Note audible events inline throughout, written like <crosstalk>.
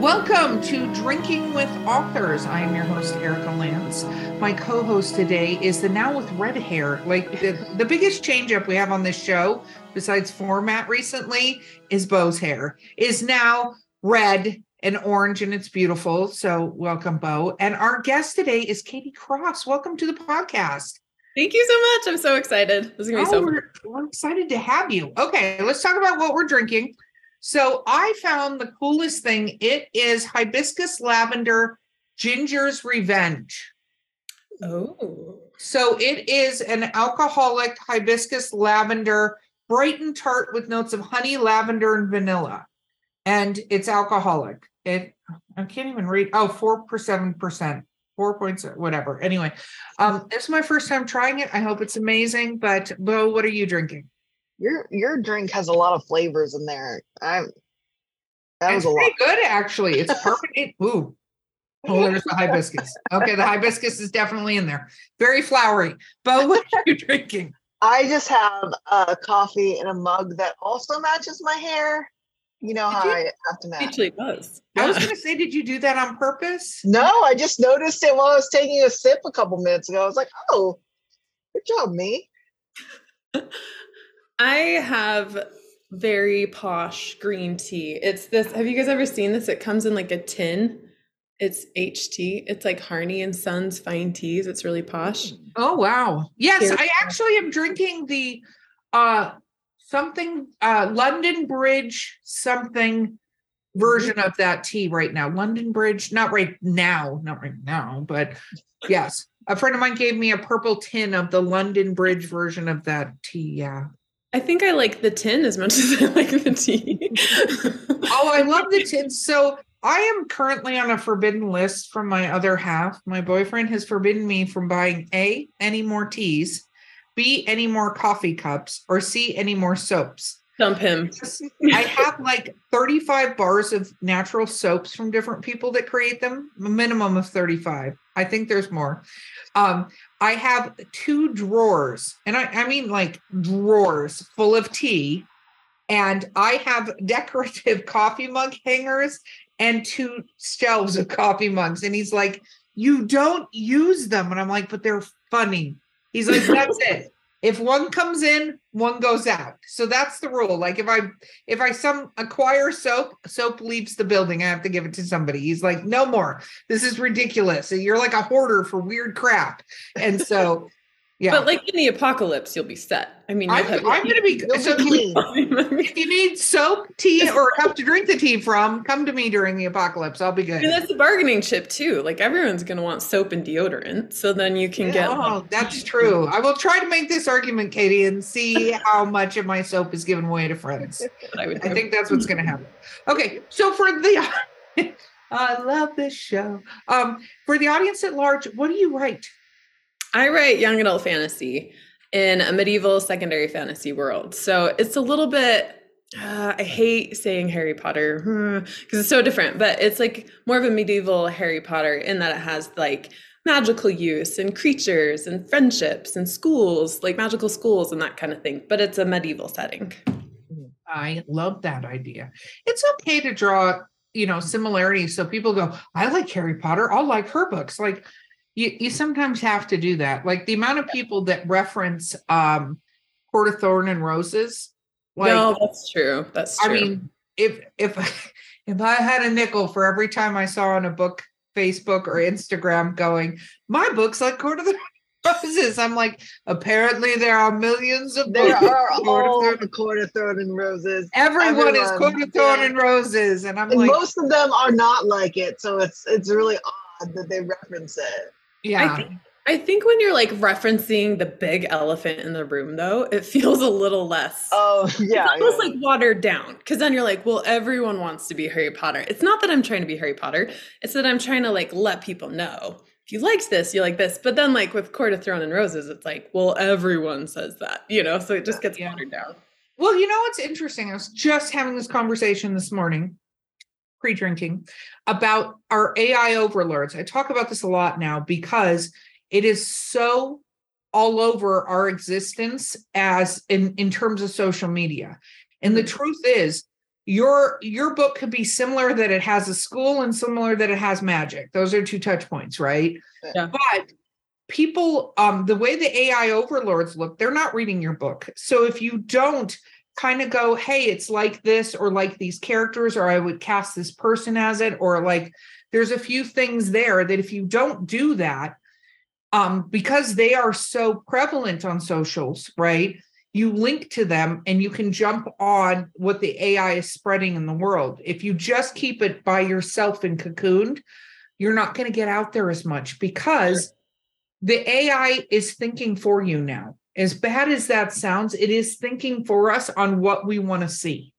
Welcome to Drinking with Authors. I am your host, Erika Lance. My co host today is the now with red hair. Like the, the biggest change up we have on this show, besides format recently, is Bo's hair, is now red and orange and it's beautiful. So, welcome, Bo. And our guest today is Katie Cross. Welcome to the podcast. Thank you so much. I'm so excited. This is gonna be oh, so we're, we're excited to have you. Okay, let's talk about what we're drinking. So I found the coolest thing. It is hibiscus lavender ginger's revenge. Oh. So it is an alcoholic hibiscus lavender, bright and tart with notes of honey, lavender, and vanilla. And it's alcoholic. It I can't even read. Oh, four per seven percent, four points, whatever. Anyway, um, this is my first time trying it. I hope it's amazing. But Bo, what are you drinking? Your your drink has a lot of flavors in there. I that it's was a pretty lot. good actually. It's perfect. ooh. Oh, there's the hibiscus. Okay, the hibiscus is definitely in there. Very flowery. But what are you <laughs> drinking? I just have a coffee in a mug that also matches my hair. You know did how you? I have to match. Actually, does. I was going to say, did you do that on purpose? No, I just noticed it while I was taking a sip a couple minutes ago. I was like, oh, good job, me. <laughs> I have very posh green tea. It's this. Have you guys ever seen this? It comes in like a tin. It's HT. It's like Harney and Sons fine teas. It's really posh. Oh wow. Yes, I actually am drinking the uh something uh London Bridge something version of that tea right now. London Bridge, not right now, not right now, but yes. A friend of mine gave me a purple tin of the London Bridge version of that tea. Yeah. I think I like the tin as much <laughs> as I like the tea. <laughs> oh, I love the tin. So I am currently on a forbidden list from my other half. My boyfriend has forbidden me from buying A, any more teas, B, any more coffee cups, or C, any more soaps. Dump him. I have like 35 bars of natural soaps from different people that create them, a minimum of 35. I think there's more. Um, I have two drawers, and I, I mean like drawers full of tea. And I have <laughs> decorative coffee mug hangers and two shelves of coffee mugs. And he's like, You don't use them. And I'm like, But they're funny. He's like, That's it <laughs> if one comes in one goes out. So that's the rule. Like if i if i some acquire soap soap leaves the building. I have to give it to somebody. He's like no more. This is ridiculous. You're like a hoarder for weird crap. And so yeah. But like in the apocalypse, you'll be set. I mean, I'm, I'm going to be so clean. <laughs> if you need soap, tea, or have to drink the tea from, come to me during the apocalypse. I'll be good. And that's the bargaining chip too. Like everyone's going to want soap and deodorant, so then you can yeah, get. Oh, like, that's true. <laughs> I will try to make this argument, Katie, and see how much of my soap is given away to friends. <laughs> I, I think that's what's going to happen. Okay, so for the. I love this show. Um, for the audience at large, what do you write? I write young adult fantasy in a medieval secondary fantasy world. So it's a little bit uh, I hate saying Harry Potter because hmm, it's so different, but it's like more of a medieval Harry Potter in that it has like magical use and creatures and friendships and schools, like magical schools and that kind of thing. But it's a medieval setting. I love that idea. It's okay to draw, you know, similarities. So people go, I like Harry Potter. I'll like her books. Like, you, you sometimes have to do that. Like the amount of people that reference um Court of Thorn and Roses. Like, no, that's true. That's true. I mean, if if if I had a nickel for every time I saw on a book Facebook or Instagram going, my book's like Court of the Roses. I'm like, apparently there are millions of there are all the Court of Thorn and Roses. Everyone, Everyone is Court of Thorn yeah. and Roses, and I'm and like, most of them are not like it, so it's it's really odd that they reference it. Yeah. I think, I think when you're like referencing the big elephant in the room, though, it feels a little less. Oh, <laughs> yeah. It's almost yeah. like watered down. Because then you're like, well, everyone wants to be Harry Potter. It's not that I'm trying to be Harry Potter, it's that I'm trying to like let people know if you liked this, you like this. But then, like with Court of Thorn and Roses, it's like, well, everyone says that, you know? So it just gets yeah. watered down. Well, you know what's interesting? I was just having this conversation this morning pre drinking about our AI overlords. I talk about this a lot now because it is so all over our existence as in, in terms of social media. And the mm-hmm. truth is, your your book could be similar that it has a school and similar that it has magic those are two touch points right Yeah. but people um the way the ai overlords look they're not reading your book so if you don't kind of go hey it's like this or like these characters or i would cast this person as it or like there's a few things there that if you don't do that um because they are so prevalent on socials right you link to them and you can jump on what the ai is spreading in the world. If you just keep it by yourself and cocooned you're not going to get out there as much because the ai is thinking for you now as bad as that sounds it is thinking for us on what we want to see.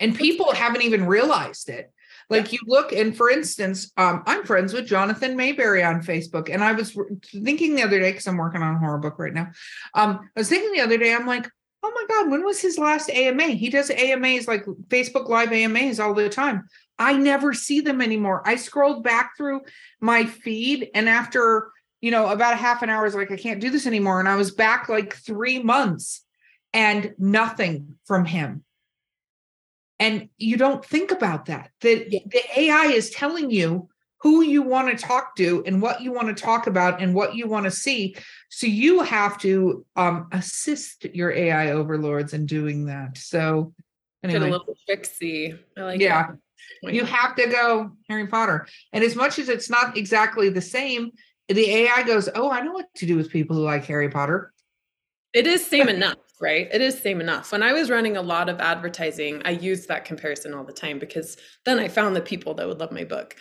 And people haven't even realized it. Like you look and for instance um, i'm friends with Jonathan Maberry on facebook and i was thinking the other day because i'm working on a horror book right now um, i was thinking the other day i'm like oh my god when was his last ama he does amas like facebook live amas all the time. I never see them anymore. I scrolled back through my feed and after you know about a half an hour I was like i can't do this anymore and i was back like three months and nothing from him and you don't think about that that Yeah. the ai is telling you who you want to talk to and what you want to talk about and what you want to see so you have to um, assist your ai overlords in doing that so Get a little tricksy. I like yeah it. you have to go Harry Potter. And as much as it's not exactly the same, the AI goes, Oh, I know what to do with people who like Harry Potter. It is same enough, right? It is same enough. When I was running a lot of advertising, I used that comparison all the time because then I found the people that would love my book.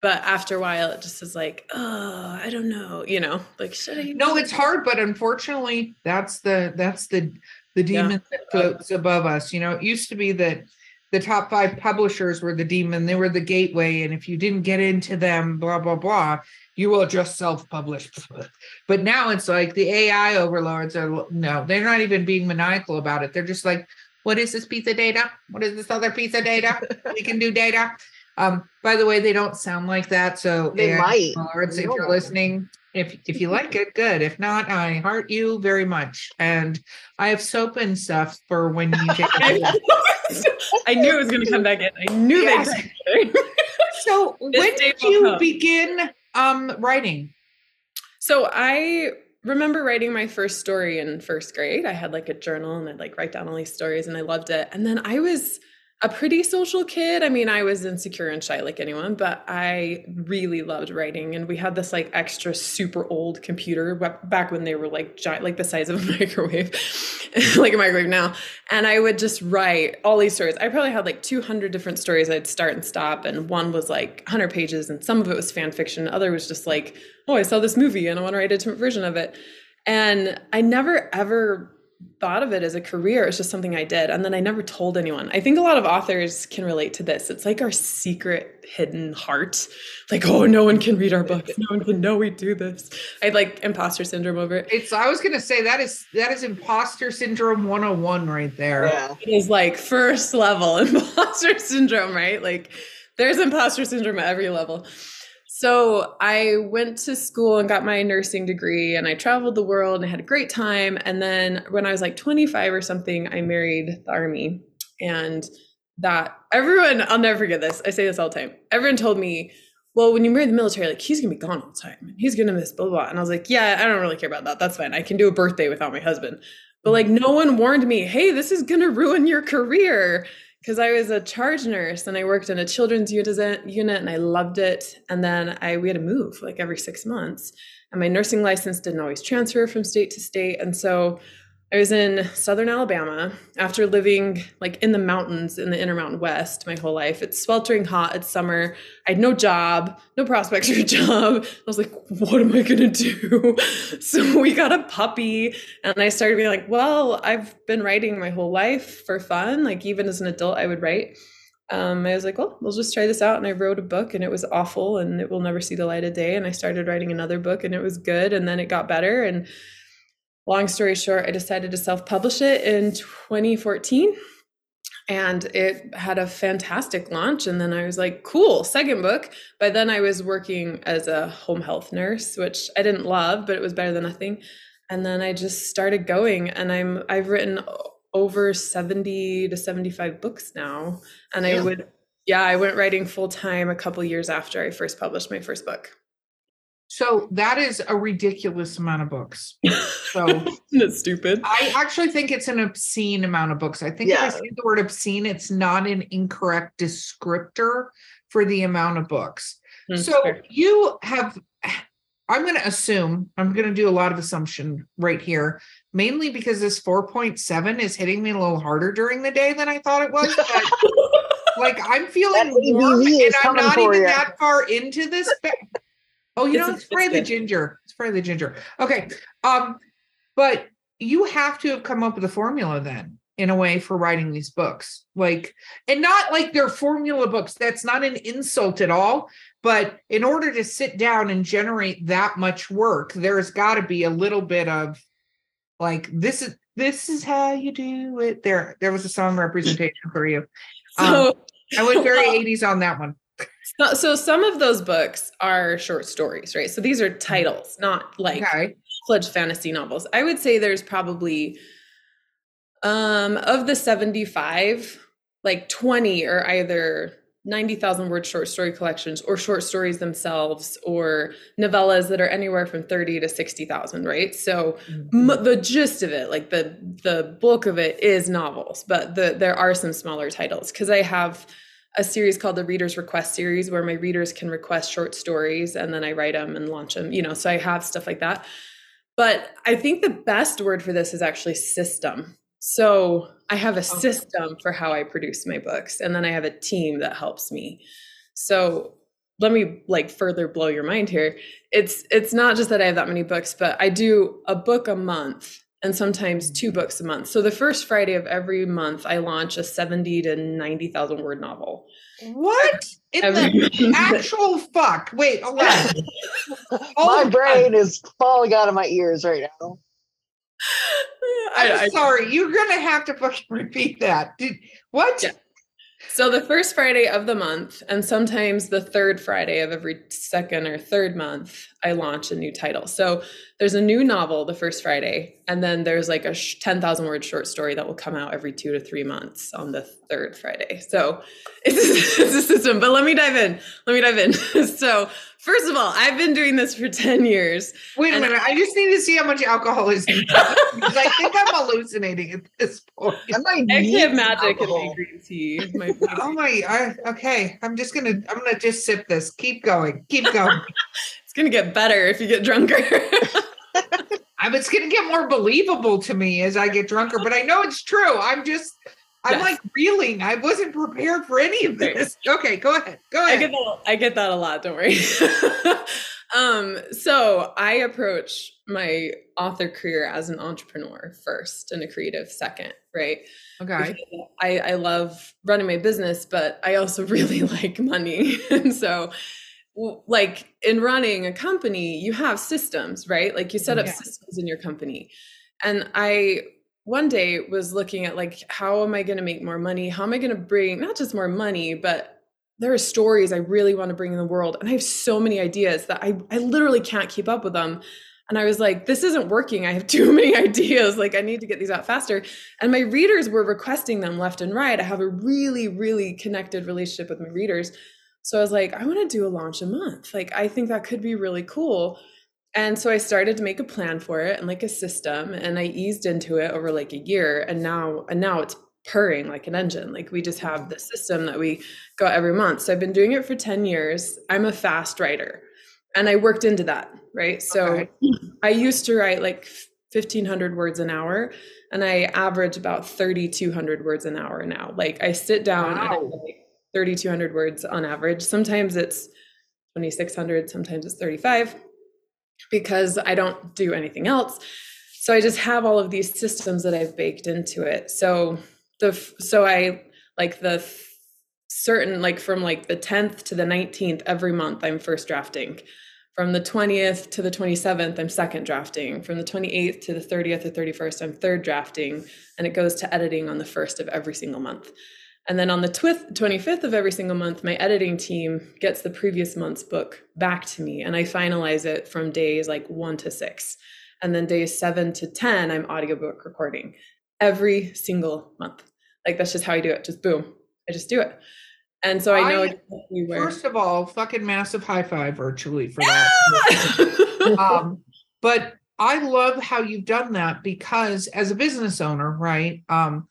But after a while, it just is like, oh, I don't know, you know, like should I? No, it's hard, but unfortunately, that's the that's the the Yeah. demon that floats above us. You know, it used to be that the top five publishers were the demon, they were the gateway. And if you didn't get into them, blah, blah, blah, you will just self-publish. But now it's like the AI overlords are no, they're not even being maniacal about it. They're just like, what is this piece of data? What is this other piece of data? we can do data. Um, by the way, they don't sound like that. So They AI might. overlords, if You you're listening, if if you like it, good. If not, I heart you very much. And I have soap and stuff for when you take <laughs> a. <laughs> I knew it was going to come back in. I knew Yes. they. So when day did you come. begin um writing? So I remember writing my first story in first grade. I had like a journal and I'd like write down all these stories and I loved it. And then I was a pretty social kid. I mean, I was insecure and shy like anyone, but I really loved writing. And we had this like extra super old computer back when they were like giant, like the size of a <laughs> microwave, <laughs> like a microwave now. And I would just write all these stories. I probably had like 200 different stories I'd start and stop. And one was like 100 pages, and some of it was fan fiction. Other was just like, oh, I saw this movie and I want to write a different version of it. And I never ever thought of it as a career. It's just something I did. And then I never told anyone. I think a lot of authors can relate to this. It's like our secret hidden heart. Like, oh, no one can read our books. No one can know we do this. I had like imposter syndrome over it. It's I was gonna say that is that is imposter syndrome 101 right there. Yeah. It is like first level <laughs> imposter syndrome, right? Like there's imposter syndrome at every level. So I went to school and got my nursing degree and I traveled the world and had a great time. And then when I was like 25 or something, I married the army. And that everyone, I'll never forget this. I say this all the time. Everyone told me, well, when you marry the military, like he's gonna be gone all the time. He's gonna miss blah, blah, blah. And I was like, yeah, I don't really care about that. That's fine. I can do a birthday without my husband. But like no one warned me, hey, this is gonna ruin your career. Because I was a charge nurse and I worked in a children's unit and I loved it. And then I we had to move like every six months. And my nursing license didn't always transfer from state to state. And so I was in southern Alabama after living like in the mountains in the Intermountain West my whole life. It's sweltering hot, it's summer. I had no job, no prospects for a <laughs> job. I was like, what am I gonna do? <laughs> So we got a puppy, and I started being like, well, I've been writing my whole life for fun. Like even as an adult, I would write. Um, I was like, well, we'll just try this out. And I wrote a book and it was awful and it will never see the light of day. And I started writing another book and it was good. And then it got better. And long story short, I decided to self publish it in 2014 and it had a fantastic launch. And then I was like, cool, second book. By then I was working as a home health nurse, which I didn't love, but it was better than nothing. And then I just started going and I'm I've written over 70 to 75 books now. And Yeah. I would, yeah, I went writing full time a couple years after I first published my first book. So that is a ridiculous amount of books. So <laughs> That's stupid. I actually think it's an obscene amount of books. I think if I say the word obscene, it's not an incorrect descriptor for the amount of books. Mm, So fair. you have, <sighs> I'm going to assume, I'm going to do a lot of assumption right here, mainly because this 4.7 is hitting me a little harder during the day than I thought it was. But <laughs> like I'm feeling That warm and I'm not even ya. that far into this. ba- oh, you know, it's spray the ginger. Spray the ginger. Okay. Um, but you have to have come up with a formula then in a way for writing these books like and not like they're formula books that's not an insult at all but in order to sit down and generate that much work there's got to be a little bit of like this is this is how you do it there there was a song representation for you <laughs> So, i went very <laughs> 80s on that one so, so some of those books are short stories, right? So these are titles, not like okay fledged fantasy novels. I would say there's probably um of the 75, like 20 are either 90,000 word short story collections or short stories themselves or novellas that are anywhere from 30 to 60,000, right? So m- the gist of it, like the the bulk of it is novels, but the there are some smaller titles cuz I have a series called the Readers Request series where my readers can request short stories and then I write them and launch them, you know, so I have stuff like that. But I think the best word for this is actually system. So I have a system for how I produce my books, and then I have a team that helps me. So let me like further blow your mind here. It's it's not just that I have that many books, but I do a book a month and sometimes two books a month. So the first Friday of every month, I launch a 70 to 90,000 word novel. what? In the Every- <laughs> actual fuck. Wait hold on. <laughs> My Hold brain is falling out of my ears right now. <laughs> I'm I- I- sorry. You're gonna have to fucking repeat that. Did, what? Yeah. So the first Friday of the month, and sometimes the third Friday of every second or third month, I launch a new title. So there's a new novel the first Friday, and then there's like a sh- 10,000 word short story that will come out every two to three months on the third Friday. So it's, <laughs> it's a system, but let me dive in. Let me dive in. <laughs> so, first of all, I've been doing this for <laughs> 10 years. Wait a minute. I just need to see how much alcohol is in that, I think I'm hallucinating at this point. I might I actually need have some magic in my green tea. My, <laughs> my Oh my I, okay. I'm just gonna I'm gonna just sip this. Keep going. Keep going. <laughs> it's going to get better if you get drunker. I'm it's gonna get more believable to me as I get drunker, but I know it's true. I'm just I'm Yes. like reeling. I wasn't prepared for any of this. Okay, go ahead. Go I ahead. get that. I get that a lot. Don't worry. <laughs> um, so I approach my author career as an entrepreneur first and a creative second, right? okay. Because I, I love running my business, but I also <laughs> really like money, and so like in running a company, you have systems, right? Like you set up systems in your company, and I one day was looking at like how am i going to make more money? How am i going to bring not just more money but there are stories i really want to bring in the world and i have so many ideas that i, I literally can't keep up with them. And i was like this isn't working. I have <laughs> too many ideas. Like i need to get these out faster. And my readers were requesting them left and right. I have a really really connected relationship with my readers. So i was like i want to do a launch a month. Like i think that could be really cool and so I started to make a plan for it and like a system and I eased into it over like a year and now and now it's purring like an engine. Like we just have the system that we go every month. So I've been doing it for 10 years. I'm a fast writer and I worked into that, right? So Okay. I used to write like 1500 words an hour and I average about 3200 words an hour now. Like I sit down and I write 3200 words on average. Sometimes it's 2600, sometimes it's 35 because I don't do anything else. So I just have all of these systems that I've baked into it. So the so I like the certain like from like the 10th to the 19th every month I'm first drafting. From the 20th to the 27th I'm second drafting. From the 28th to the 30th or 31st I'm third drafting and it goes to editing on the first of every single month. And then on the twi- 25th of every single month, my editing team gets the previous month's book back to me and I finalize it from days like one to six. And then days seven to 10, I'm audiobook recording. every single month. Like that's just how I do it. Just boom. I just do it. And so I know I- where. First of all, fucking massive high five virtually for that. <laughs> um, but I love how you've done that because as a business owner, right? Um,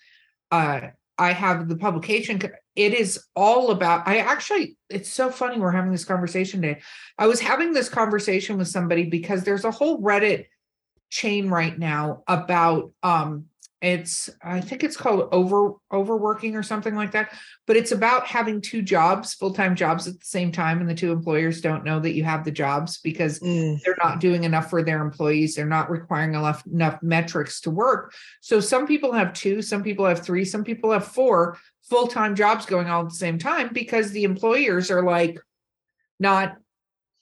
uh, I have the publication. It is all about. I actually, it's so funny we're having this conversation today. I was having this conversation with somebody because there's a whole Reddit chain right now about um it's i think it's called over overworking or something like that but it's about having two jobs full-time jobs at the same time and the two employers don't know that you have the jobs because Mm. they're not doing enough for their employees they're not requiring enough enough metrics to work so some people have two some people have three some people have four full-time jobs going all at the same time because the employers are like not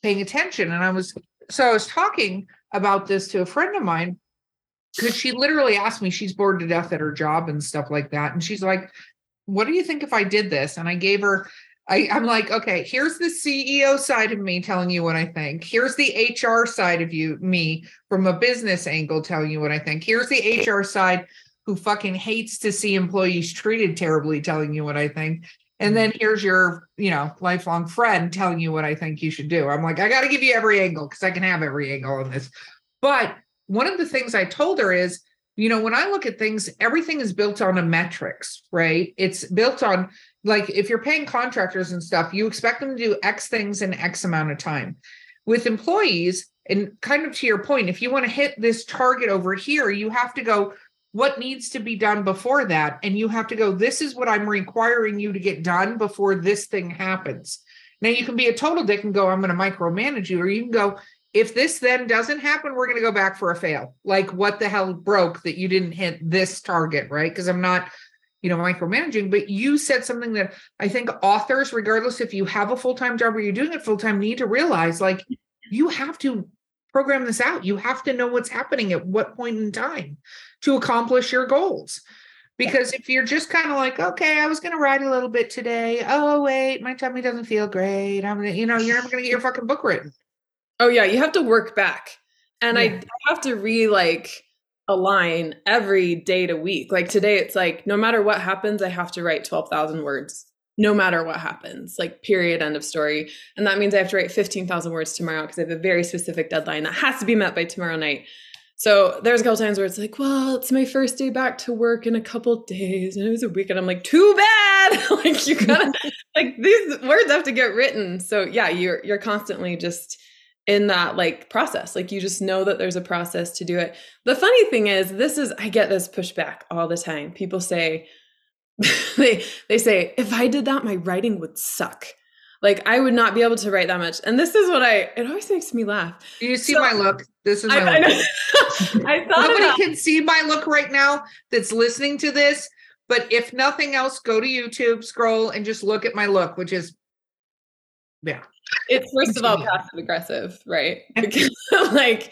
paying attention and i was so i was talking about this to a friend of mine because she literally asked me she's bored to death at her job and stuff like that. And she's like what do you think if i did this? And i gave her I, i'm like okay here's the ceo side of me telling you what i think. Here's the hr side of you me from a business angle telling you what i think. Here's the hr side who fucking hates to see employees treated terribly telling you what i think. And then mm. here's your you know lifelong friend telling you what i think you should do. I'm like i got to give you every angle because i can have every angle on this. But one of the things i told her is you know when i look at things everything is built on a metrics right? It's built on like if you're paying contractors and stuff you expect them to do x things in x amount of time. With employees and kind of to your point if you want to hit this target over here you have to go what needs to be done before that? And you have to go this is what i'm requiring you to get done before this thing happens. Now you can be a total dick and go i'm going to micromanage you or you can go if this then doesn't happen we're going to go back for a fail. Like what the hell broke that you didn't hit this target right? Because i'm not you know micromanaging but you said something that i think authors regardless if you have a full-time job or you're doing it full-time need to realize like you have to program this out. You have to know what's happening at what point in time to accomplish your goals. Because if you're just kind of like okay i was going to write a little bit today. Oh wait my tummy doesn't feel great. I'm gonna you know you're never going to get your fucking book written Oh yeah, you have to work back. And Yeah. I have to re like align every day to week. Like today it's like no matter what happens, I have to write 12,000 words. No matter what happens, like period end of story. And that means I have to write 15,000 words tomorrow because I have a very specific deadline that has to be met by tomorrow night. So there's a couple times where it's like, well, it's my first day back to work in a couple days, and it was a weekend. And I'm like, too bad. <laughs> like you gotta <laughs> like these words have to get written. So yeah, you're you're constantly just in that like process. Like you just know that there's a process to do it. The funny thing is, this is I get this pushback all the time. People say <laughs> they they say if I did that, my writing would suck. Like I would not be able to write that much. And this is what I it always makes me laugh. do you see So- my look this is my I, I, look know. <laughs> I thought Nobody about can see my look right now that's listening to this. But if nothing else, go to YouTube, scroll, and just look at my look, which is, yeah. It's first of all passive aggressive, right? <laughs> Because <laughs> like,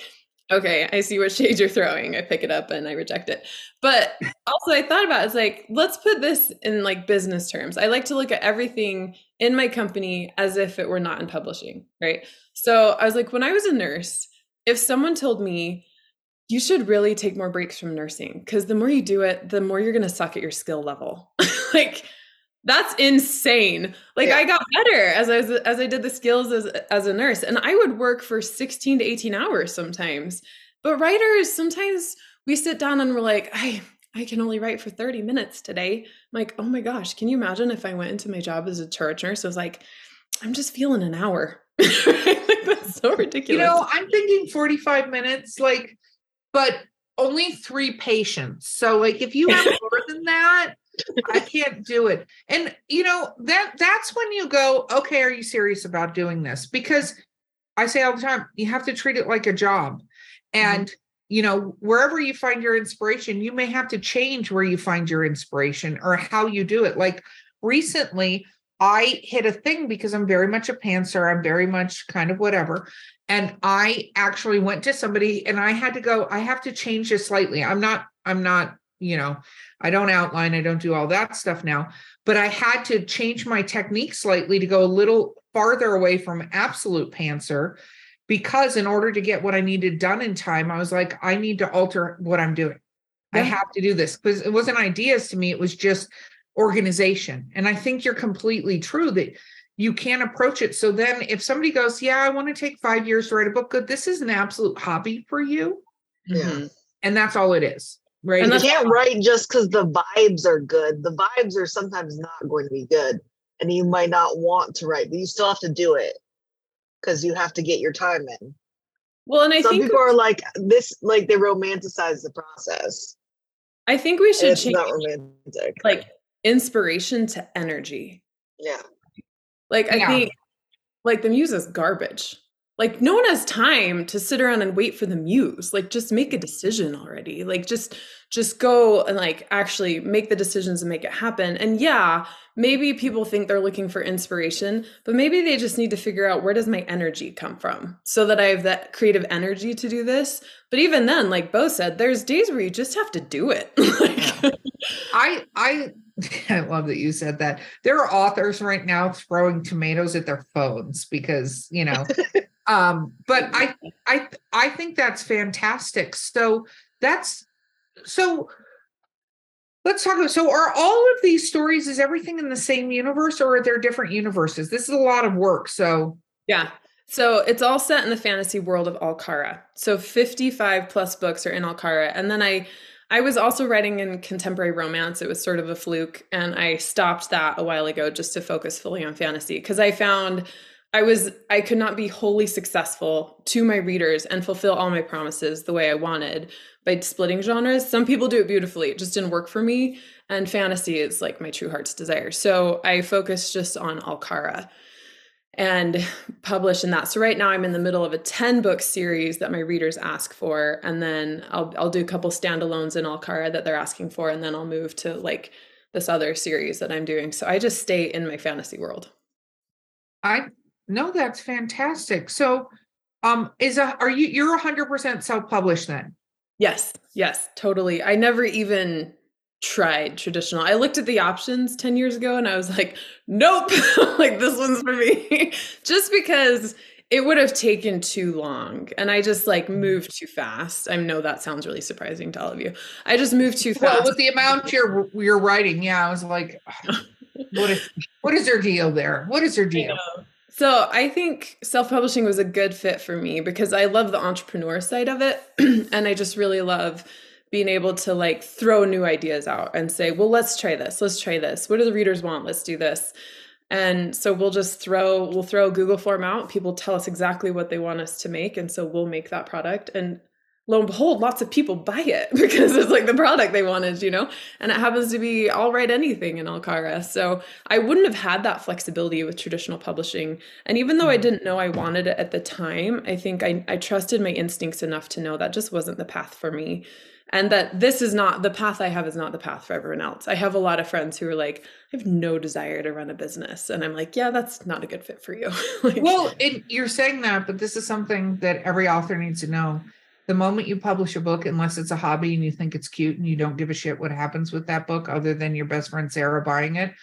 okay, I see what shade you're throwing. I pick it up and I reject it. But <laughs> also I thought about it, it's like, let's put this in like business terms. I like to look at everything in my company as if it were not in publishing, right? So I was like, when I was a nurse, if someone told me you should really take more breaks from nursing because the more you do it, the more you're going to suck at your skill level. like that's insane. Like Yeah. I got better as I was, as I did the skills as as a nurse, and I would work for 16 to 18 hours sometimes. But writers sometimes we sit down and we're like, I I can only write for 30 minutes today. I'm like, oh my gosh, can you imagine if I went into my job as a charge nurse? I was like, I'm just feeling an hour. <laughs> like, that's so ridiculous. You know, I'm thinking 45 minutes, like, but only three patients. So, like, if you have <laughs> more than that, I can't do it. And you know, that that's when you go, okay, are you serious about doing this? Because I say all the time, you have to treat it like a job. Mm-hmm. And you know, wherever you find your inspiration, you may have to change where you find your inspiration or how you do it. Like recently, I hit a thing because I'm very much a pantser. I'm very much kind of whatever. And I actually went to somebody and I had to go, I have to change this slightly. I'm not, I'm not, you know, I don't outline, I don't do all that stuff now, but I had to change my technique slightly to go a little farther away from absolute pantser because in order to get what I needed done in time, I was like, I need to alter what I'm doing. I have to do this because it wasn't ideas to me. It was just organization. And I think you're completely true that you can't approach it. So then if somebody goes, Yeah, I want to take five years to write a book, good, this is an absolute hobby for you. Yeah. Mhm. And that's all it is. Right. And You can't write just because the vibes are good. The vibes are sometimes not going to be good. And you might not want to write, but you still have to do it because you have to get your time in. Well, and I Some think people are like this, like they romanticize the process. I think we should It's change not romantic. like inspiration to energy. yeah. Like I Yeah. think like the muse is garbage. Like no one has time to sit around and wait for the muse. Like just make a decision already. Like just just go and like actually make the decisions and make it happen. And yeah, maybe people think they're looking for inspiration, but maybe they just need to figure out where does my energy come from so that I have that creative energy to do this. But even then, like Bo said, there's days where you just have to do it. <laughs> like, I I <laughs> I love that you said that. There are authors right now throwing tomatoes at their phones because, you know, <laughs> um, but I I I think that's fantastic. So that's so let's talk about so are all of these stories is everything in the same universe or are there different universes? This is a lot of work. So Yeah. So it's all set in the fantasy world of Alcara. So 55 plus books are in Alcara. And then I I was also writing in contemporary romance. It was sort of a fluke and I stopped that a while ago just to focus fully on fantasy because I found I was I could not be wholly successful to my readers and fulfill all my promises the way I wanted by splitting genres. Some people do it beautifully. It just didn't work for me and fantasy is like my true heart's desire. So I focused just on Alcara and publish in that. So right now I'm in the middle of a 10 book series that my readers ask for and then I'll I'll do a couple standalones in Alcara that they're asking for and then I'll move to like this other series that I'm doing. So I just stay in my fantasy world. I no, that's fantastic. So um is a are you you're hundred percent self-published then? Yes. Yes, totally. I never even tried traditional. I looked at the options 10 years ago and I was like, nope, <laughs> like this one's for me. <laughs> just because it would have taken too long and I just like mm-hmm. moved too fast. I know that sounds really surprising to all of you. I just moved too fast. Well, with the amount you're you're writing, yeah, I was like, what is what is their deal there? What is their deal? So I think self-publishing was a good fit for me because I love the entrepreneur side of it <clears throat> and I just really love being able to like throw new ideas out and say, "Well, let's try this. Let's try this. What do the readers want? Let's do this." And so we'll just throw we'll throw a Google form out. People tell us exactly what they want us to make and so we'll make that product and lo and behold, lots of people buy it <laughs> because it's like the product they wanted, you know? And it happens to be I'll write anything in Alcara. So I wouldn't have had that flexibility with traditional publishing. And even though I mm. didn't know I wanted it at the time, I think I, I trusted my instincts enough to know that just wasn't the path for me. And that this is not the path I have is not the path for everyone else. I have a lot of friends who are like, I have no desire to run a business. And I'm like, yeah, that's not a good fit for you. <laughs> like, Well, it, you're saying that, but this is something that every author needs to know. The moment you publish a book, unless it's a hobby and you think it's cute and you don't give a shit what happens with that book, other than your best friend Sarah buying it,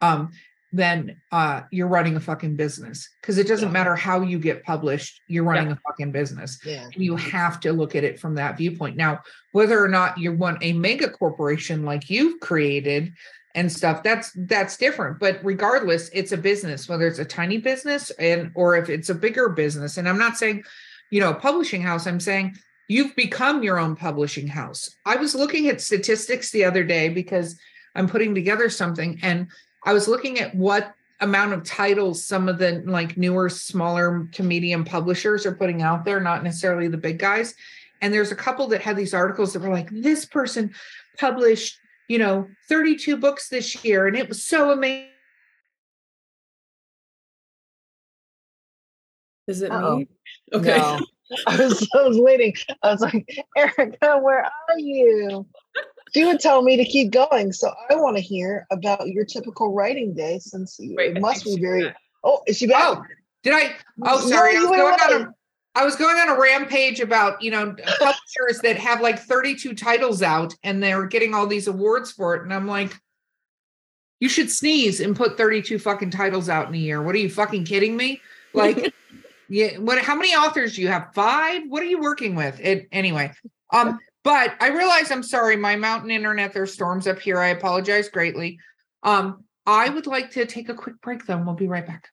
um, then uh, you're running a fucking business. Because it doesn't Yeah. matter how you get published, you're running a fucking business. Yeah. And you have to look at it from that viewpoint. Now, whether or not you want a mega corporation like you've created and stuff, that's that's different. But regardless, it's a business, whether it's a tiny business and or if it's a bigger business. And I'm not saying, you know, publishing house, I'm saying you've become your own publishing house. I was looking at statistics the other day because I'm putting together something and I was looking at what amount of titles some of the like newer, smaller to medium publishers are putting out there, not necessarily the big guys. And there's a couple that had these articles that were like, this person published, you know, 32 books this year, and it was so amazing. Is it Uh-oh. me? <laughs> Okay. No. <laughs> I was, I was waiting. I was like, <laughs> Erika, where are you? She would tell me to keep going. So I want to hear about your typical writing day since you, Wait, I it must be very. back. Oh, is she back? Oh, did I? Oh, No, sorry. I was going on a I was going on a rampage about, you know, publishers that have like 32 titles out and they're getting all these awards for it. And I'm like, you should sneeze and put 32 fucking titles out in a year. What are you fucking kidding me? Like, yeah, what how many authors do you have? Five? What are you working with? It anyway. Um, But I realize I'm sorry, my mountain internet, there's storms up here. I apologize greatly. Um, I would like to take a quick break though, and we'll be right back.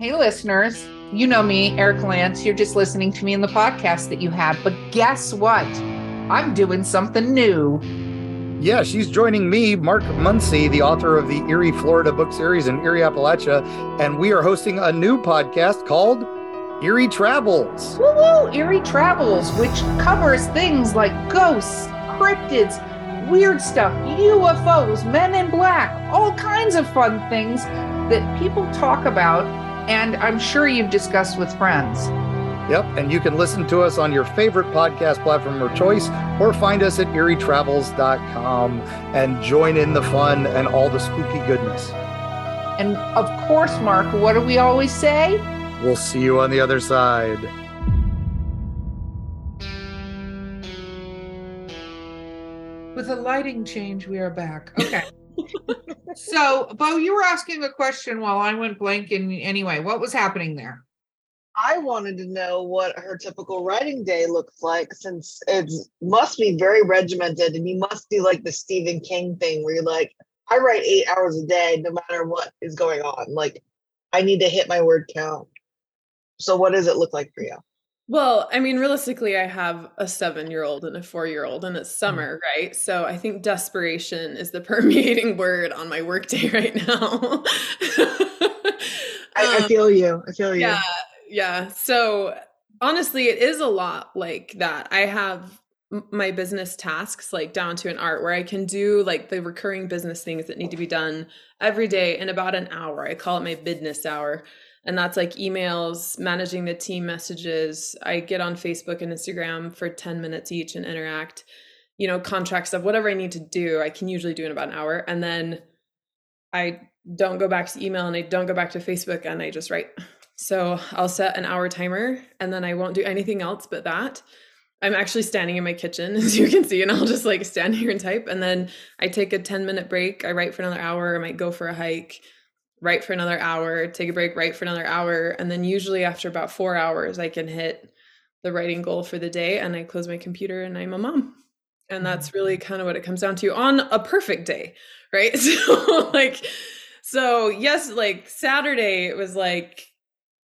Hey, listeners, you know me, Eric Lance. You're just listening to me in the podcast that you have. But guess what? I'm doing something new. Yeah, she's joining me, Mark Muncy, the author of the Eerie, Florida book series in Eerie, Appalachia. And we are hosting a new podcast called Eerie Travels. Woo woo! Eerie Travels, which covers things like ghosts, cryptids, weird stuff, UFOs, men in black, all kinds of fun things that people talk about. And I'm sure you've discussed with friends. Yep, and you can listen to us on your favorite podcast platform of choice or find us at erietravels.com and join in the fun and all the spooky goodness. And of course, Mark, what do we always say? We'll see you on the other side. With a lighting change, we are back. Okay. <laughs> so, Bo, you were asking a question while I went blank. And anyway, what was happening there? I wanted to know what her typical writing day looks like since it must be very regimented and you must do like the Stephen King thing where you're like, I write eight hours a day no matter what is going on. Like, I need to hit my word count. So, what does it look like for you? Well, I mean, realistically, I have a seven year old and a four year old, and it's summer, right? So I think desperation is the <laughs> permeating word on my workday right now. <laughs> I, I, Um, feel you. I feel you. yeah, yeah. So honestly, it is a lot like that. I have my business tasks like down to an art where I can do like the recurring business things that need to be done every day in about an hour. I call it my business hour. And that's like emails, managing the team messages. I get on Facebook and Instagram for 10 minutes each and interact, you know, contract stuff, whatever I need to do, I can usually do in about an hour. And then I don't go back to email and I don't go back to Facebook and I just write. So I'll set an hour timer and then I won't do anything else but that. I'm actually standing in my kitchen, <laughs> as you can see, and I'll just like stand here and type. And then I take a 10 minute break. I write for another hour. I might go for a hike, write for another hour, take a break, write for another hour. And then usually after about four hours, I can hit the writing goal for the day and I close my computer and I'm a mom. And that's mm-hmm. really kind of what it comes down to on a perfect day, <laughs> right? <laughs> So, like, so yes, like Saturday, it was like,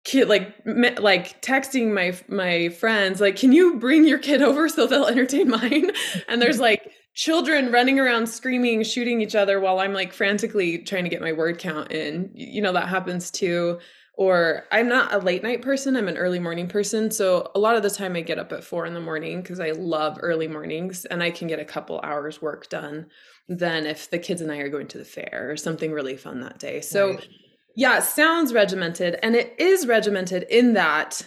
kid like me- like texting my my friends like can you bring your kid over so they'll entertain mine? <laughs> And there's like children running around screaming shooting each other while i'm like frantically trying to get my word count in. You know that happens too. Or i'm not a late night person i'm an early morning person so a lot of the time i get up at four in the morning because i love early mornings and i can get a couple hours work done than if the kids and i are going to the fair or something really fun that day. So Right. Yeah, it sounds regimented and it is regimented in that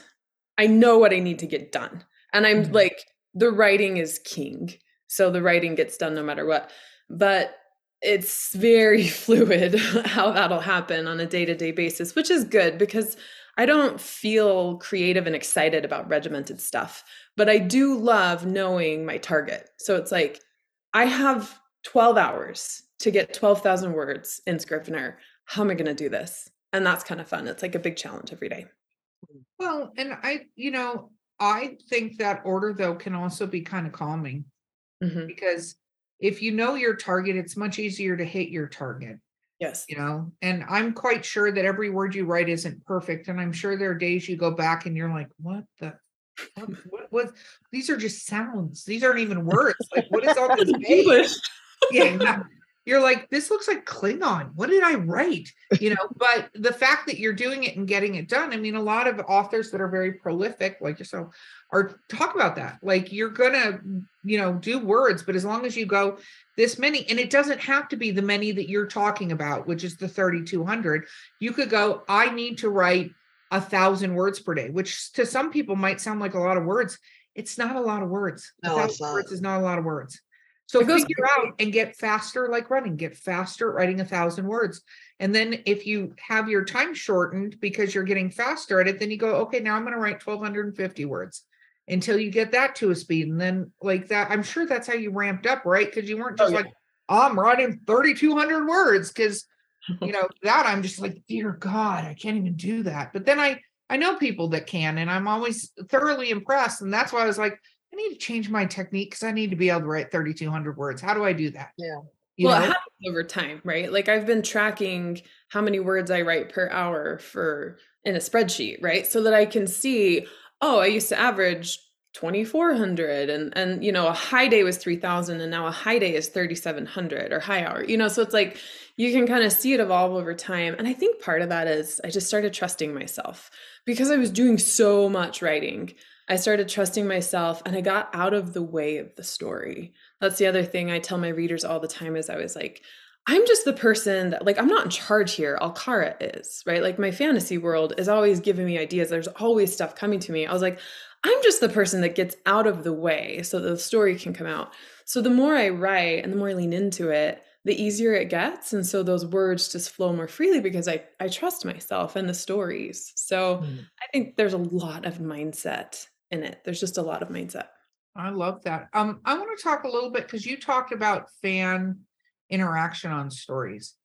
I know what I need to get done. And I'm Mhm. like, the writing is king. So the writing gets done no matter what. But it's very <laughs> fluid how that'll happen on a day to day basis, which is good because I don't feel creative and excited about regimented stuff. But I do love knowing my target. So it's like, I have 12 hours to get 12,000 words in Scrivener how am I going to do this? And that's kind of fun. It's like a big challenge every day. Well, and I, you know, I think that order though can also be kind of calming Mhm. because if you know your target, it's much easier to hit your target, Yes. you know. And I'm quite sure that every word you write isn't perfect. And I'm sure there are days you go back and you're like, what the what, <laughs> what, what these are just sounds. These aren't even words. Like, what is on <laughs> this <laughs> yeah you're like this looks like klingon. What did i write? You know <laughs> but the fact that you're doing it and getting it done i mean a lot of authors that are very prolific like yourself are talk about that. Like you're gonna you know do words but as long as you go this many and it doesn't have to be the many that you're talking about which is the 3200 you could go i need to write a thousand words per day which to some people might sound like a lot of words. It's not a lot of words. A No, it's thousand words is not a lot of words so It goes figure out and get faster like running, get faster at writing a thousand words. And then if you have your time shortened because you're getting faster at it, then you go, okay, now I'm going to write 1250 words until you get that to a speed. And then like that, I'm sure that's how you ramped up, right? Because you weren't Oh, just yeah. like, I'm writing 3,200 words. Cause you <laughs> know, that I'm just like, dear God, I can't even do that. But then I, I know people that can, and I'm always thoroughly impressed. And that's why I was like, I need to change my technique because I need to be able to write 3,200 words. How do I do that? Yeah. You well, know? it happens over time, right? Like I've been tracking how many words I write per hour for in a spreadsheet, right? So that I can see, oh, I used to average 2400 and and you know, a high day was 3000 and now a high day is 3700 or high hour. You know, so it's like you can kind of see it evolve over time. And I think part of that is I just started trusting myself because I was doing so much writing. I started trusting myself and I got out of the way of the story. That's the other thing I tell my readers all the time is I was like, I'm just the person that like I'm not in charge here. Alcara is, right? Like my fantasy world is always giving me ideas. There's always stuff coming to me. I was like, I'm just the person that gets out of the way so the story can come out. So the more I write and the more I lean into it, the easier it gets. And so those words just flow more freely because I I trust myself and the stories. So Mm. I think there's a lot of mindset in it. There's just a lot of mindset. I love that. Um, I want to talk a little bit because you talked about fan interaction on stories.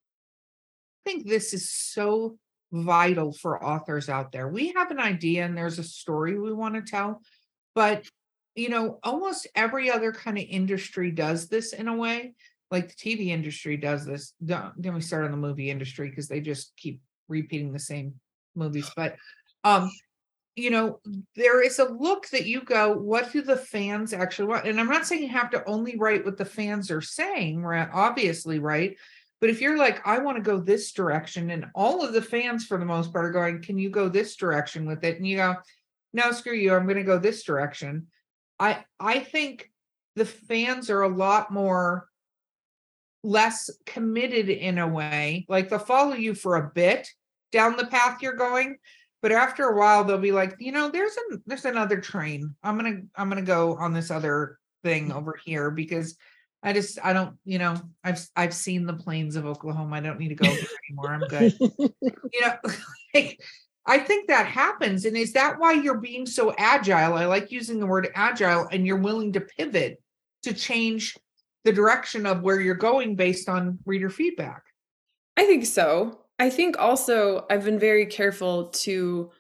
I think this is so vital for authors out there. We have an idea and there's a story we want to tell, but you know, almost every other kind of industry does this in a way. Like the TV industry does this. Get me start on the movie industry because they just keep repeating the same movies. But um, you know, there is a look that you go, what do the fans actually want? And I'm not saying you have to only write what the fans are saying, right? Obviously, right? But if you're like, I want to go this direction, and all of the fans for the most part are going, Can you go this direction with it? And you go, No, screw you, I'm gonna go this direction. I I think the fans are a lot more less committed in a way. Like they'll follow you for a bit down the path you're going, but after a while they'll be like you know there's an there's another train. I'm gonna i'm gonna go on this other thing over here because i just i don't you know i've i've seen the plains of oklahoma. I don't need to go there <laughs> anymore. I'm good. You know <laughs> like i think that happens. And is that why you're being so agile? I like using the word agile and you're willing to pivot to change the direction of where you're going based on reader feedback. I think so. I think also I've been very careful to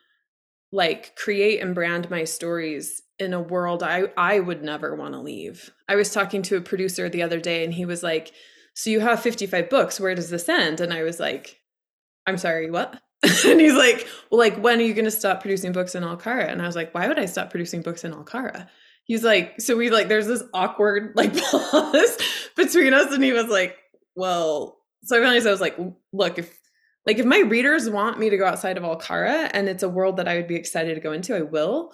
like create and brand my stories in a world I I would never want to leave. I was talking to a producer the other day and he was like, "So you have 55 books, where does this end?" And I was like, "I'm sorry, what?" <laughs> and he's like, "Well, like when are you going to stop producing books in Alcara?" And I was like, "Why would I stop producing books in Alcara?" He's like, "So we like there's this awkward like <laughs> pause between us and he was like, "Well, so I realized I was like, look, if like if my readers want me to go outside of Alcara and it's a world that I would be excited to go into, I will.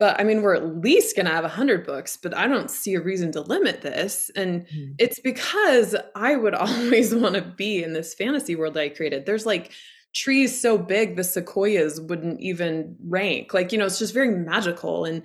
But I mean, we're at least gonna have a hundred books, but I don't see a reason to limit this. And Mhm. it's because I would <laughs> always want to be in this fantasy world that I created. There's like trees so big the sequoias wouldn't even rank. Like, you know, it's just very magical. And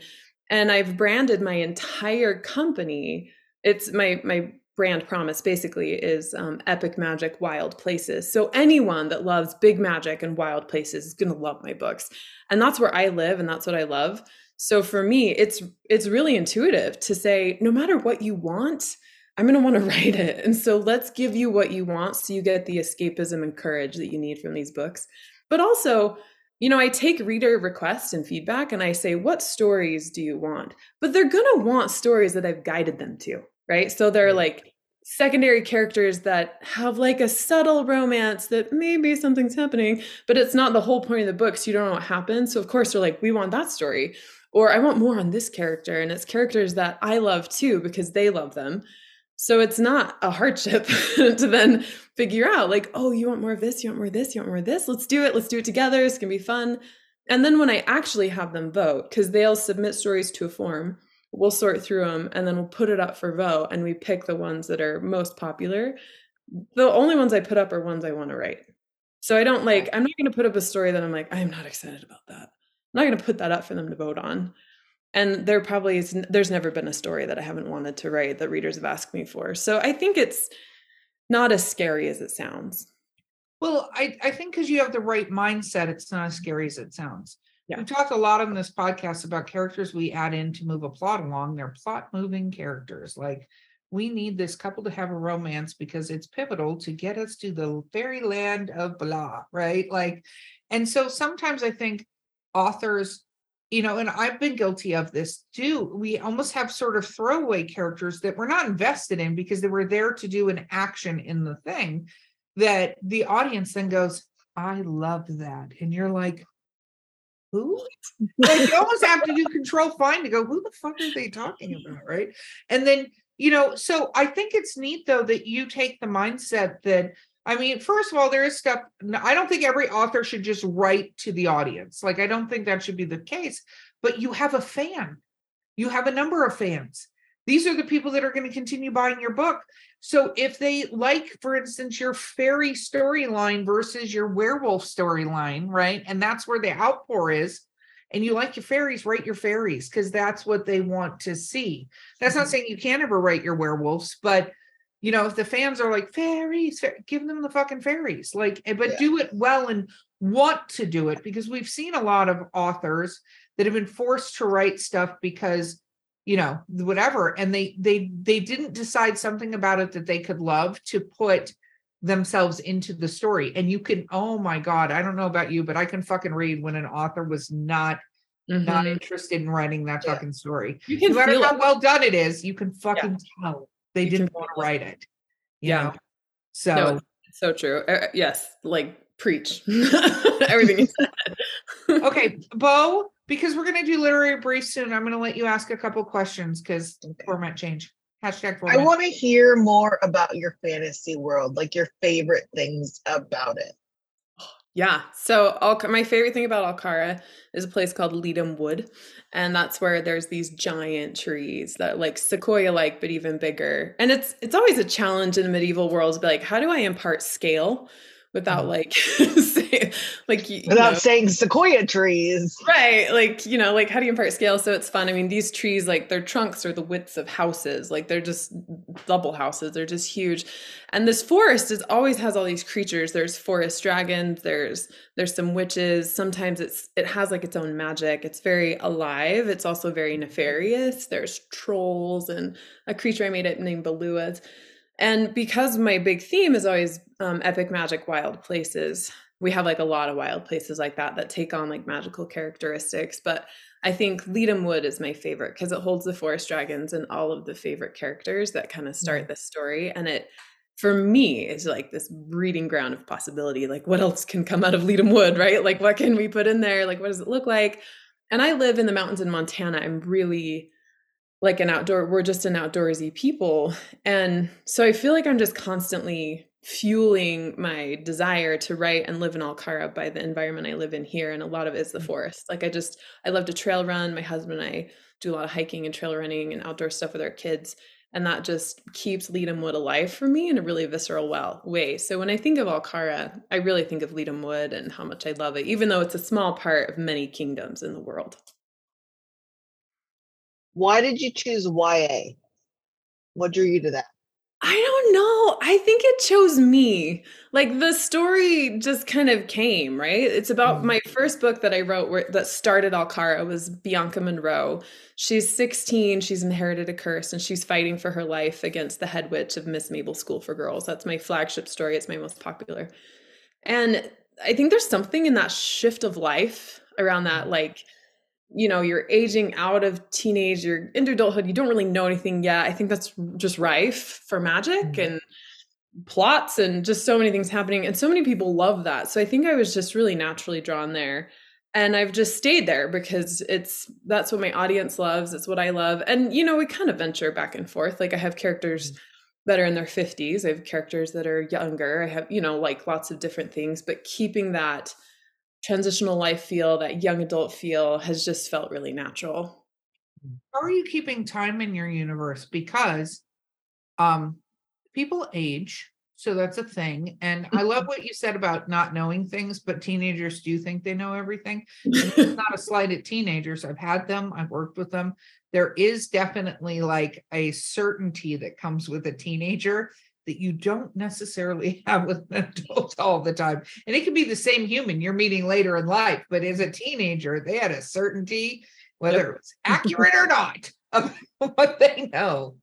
and I've branded my entire company. It's my my brand promise basically is um, epic magic wild places. So anyone that loves big magic and wild places is going to love my books. And that's where i live and that's what i love. So for me it's it's really intuitive to say no matter what you want i'm going to want to write it. And so let's give you what you want so you get the escapism and courage that you need from these books. But also you know i take reader requests and feedback and i say what stories do you want? But they're going to want stories that i've guided them to right? So they're like secondary characters that have like a subtle romance that maybe something's happening, but it's not the whole point of the book. So you don't know what happens. So of course they're like, we want that story. Or I want more on this character. And it's characters that I love too because they love them. So it's not a hardship <laughs> to then figure out, like, oh, you want more of this, you want more of this, you want more of this. Let's do it. Let's do it together. It's gonna be fun. And then when I actually have them vote, because they'll submit stories to a form, we'll sort through them and then we'll put it up for vote and we pick the ones that are most popular. The only ones i put up are ones i want to write. So i don't like i'm not going to put up a story that i'm like i'm not excited about that. I'm not going to put that up for them to vote on. And there probably is there's never been a story that i haven't wanted to write that readers have asked me for. So i think it's not as scary as it sounds. Well, I, I think because you have the right mindset, it's not as scary as it sounds. Yeah. We talked a lot on this podcast about characters we add in to move a plot along. They're plot moving characters. Like we need this couple to have a romance because it's pivotal to get us to the fairyland of blah, right? Like, and so sometimes I think authors you know and i've been guilty of this too we almost have sort of throwaway characters that we're not invested in because they were there to do an action in the thing that the audience then goes i love that and you're like who like you almost have to do control find to go who the fuck are they talking about right and then you know so i think it's neat though that you take the mindset that I mean, first of all, there is stuff. I don't think every author should just write to the audience. Like, I don't think that should be the case. But you have a fan, you have a number of fans. These are the people that are going to continue buying your book. So, if they like, for instance, your fairy storyline versus your werewolf storyline, right? And that's where the outpour is. And you like your fairies, write your fairies because that's what they want to see. That's not mm-hmm. saying you can't ever write your werewolves, but you know if the fans are like fairies give them the fucking fairies like eh, but yeah. do it well and want to do it because we've seen a lot of authors that have been forced to write stuff because you know whatever and they they they didn't decide something about it that they could love to put themselves into the story and you can oh my god i don't know about you but i can fucking read when an author was not mm-hmm. not interested in writing that yeah. fucking story you can no matter how it. well done it is you can fucking yeah. tell they you didn't want to write it. yeah. Know? So no, so true. Uh, yes, like preach <laughs> everything you said. <laughs> okay, Bo, because we're gonna do literary brief soon, I'm gonna let you ask a couple questions because okay. format change. Hashtag format. I want to hear more about your fantasy world, like your favorite things about it. Yeah. So Al- my favorite thing about Alcara is a place called Letum Wood. And that's where there's these giant trees that like sequoia like, but even bigger. And it's it's always a challenge in the medieval world to be like, how do I impart scale without mm-hmm. like <laughs> say, like without know, saying sequoia trees. Right like you know like how do you impart scale? So it's fun. I mean these trees like their trunks are the widths of houses. Like they're just double houses. They're just huge. And this forest is always has all these creatures. There's forest dragons. There's there's some witches. Sometimes it's it has like its own magic. It's very alive. It's also very nefarious. There's trolls and a creature i made it named beluas and because my big theme is always um, epic magic wild places, we have like a lot of wild places like that that take on like magical characteristics. But I think Letum Wood is my favorite because it holds the forest dragons and all of the favorite characters that kind of start mm-hmm. this story. And it, for me, is like this breeding ground of possibility. Like, what else can come out of Letum Wood, right? Like, what can we put in there? Like, what does it look like? And I live in the mountains in Montana. I'm really like an outdoor we're just an outdoorsy people and so i feel like i'm just constantly fueling my desire to write and live in alcara by the environment i live in here and a lot of it is the mm. forest like i just i love to trail run my husband and i do a lot of hiking and trail running and outdoor stuff with our kids and that just keeps Letum Wood alive for me in a really visceral well way. So when I think of Alcara, I really think of Letum Wood and how much I love it, even though it's a small part of many kingdoms in the world. Why did you choose YA? What drew you to that? I don't know. I think it chose me. Like the story just kind of came, right? It's about mm-hmm. my first book that I wrote where, that started Alcara was Bianca Monroe. She's 16, she's inherited a curse and she's fighting for her life against the head witch of Miss Mabel School for Girls. That's my flagship story. It's my most popular. And I think there's something in that shift of life around that mm-hmm. like you know you're aging out of teenage you're into adulthood you don't really know anything yet i think that's just rife for magic mm-hmm. and plots and just so many things happening and so many people love that so i think i was just really naturally drawn there and i've just stayed there because it's that's what my audience loves it's what i love and you know we kind of venture back and forth like i have characters mm-hmm. that are in their 50s i have characters that are younger i have you know like lots of different things but keeping that transitional life feel, that young adult feel has just felt really natural. How are you keeping time in your universe? Because um people age, so that's a thing. And I love <laughs> what you said about not knowing things, but teenagers do think they know everything. And it's not a <laughs> slight at teenagers. I've had them, I've worked with them. There is definitely like a certainty that comes with a teenager that you don't necessarily <laughs> have with an adult all the time. And it can be the same human you're meeting later in life, but as a teenager, they had a certainty, whether yep. it was accurate or not, <laughs> of what they know.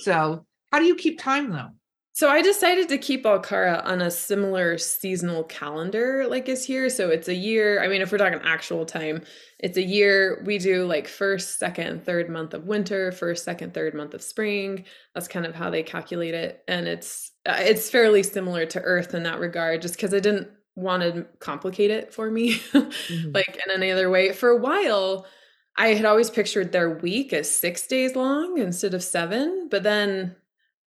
So, how do you keep time though? So I decided to keep Alcara on a similar seasonal calendar like is here. So it's a year. I mean, if we're talking actual time, it's a year. We do like first, second, third month of winter, first, second, third month of spring. That's kind of how they calculate it, and it's uh, it's fairly similar to Earth in that regard. Just because I didn't want to complicate it for me, <laughs> mm-hmm. like in any other way. For a while, I had always pictured their week as six days long instead of seven, but then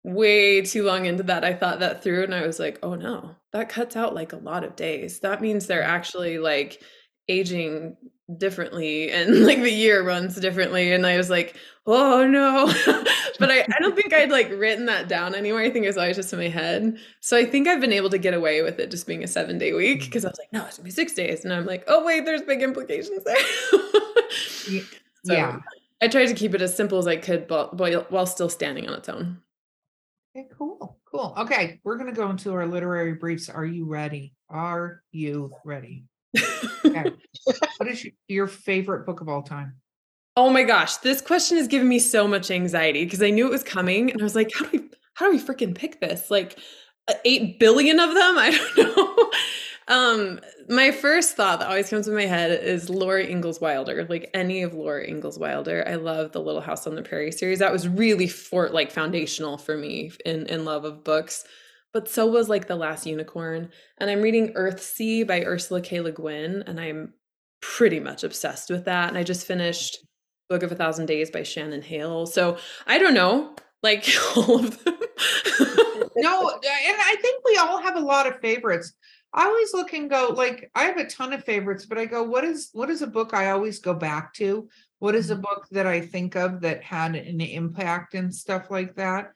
way too long into that, I thought that through and I was like, oh no, that cuts out like a lot of days. That means they're actually like aging differently and <laughs> like the year runs differently. And I was like, oh no. <laughs> but I, I don't think I'd like written that down anywhere. I think it was always just in my head. So I think I've been able to get away with it just being a seven day week because mm. I was like, no, it's gonna be six days. And I'm like, oh wait, there's big implications there. <laughs> so yeah. I tried to keep it as simple as I could, but while still standing on its own. Okay, cool, cool. Okay, we're going to go into our literary briefs. Are you ready? Are you ready? Okay. <laughs> what is your favorite book of all time? Oh my gosh, this question has given me so much anxiety because I knew it was coming, and I was like, how do we, how do we freaking pick this? Like, uh, eight billion of them? <laughs> I don't know. Um, my first thought that always comes to my head is Laura Ingalls Wilder. Like any of Laura Ingalls Wilder, I love the Little House on the Prairie series. That was really for like foundational for me in in love of books. But so was like The Last Unicorn. And I'm reading Earthsea by Ursula K. Le Guin, and I'm pretty much obsessed with that. And I just finished Book of a Thousand Days by Shannon Hale. So I don't know, like <laughs> all of them. no, and I think we all have a lot of favorites. I always look and go like I have a ton of favorites, but I go, what is what is a book I always go back to? What is a mm-hmm. book that I think of that had an impact and stuff like that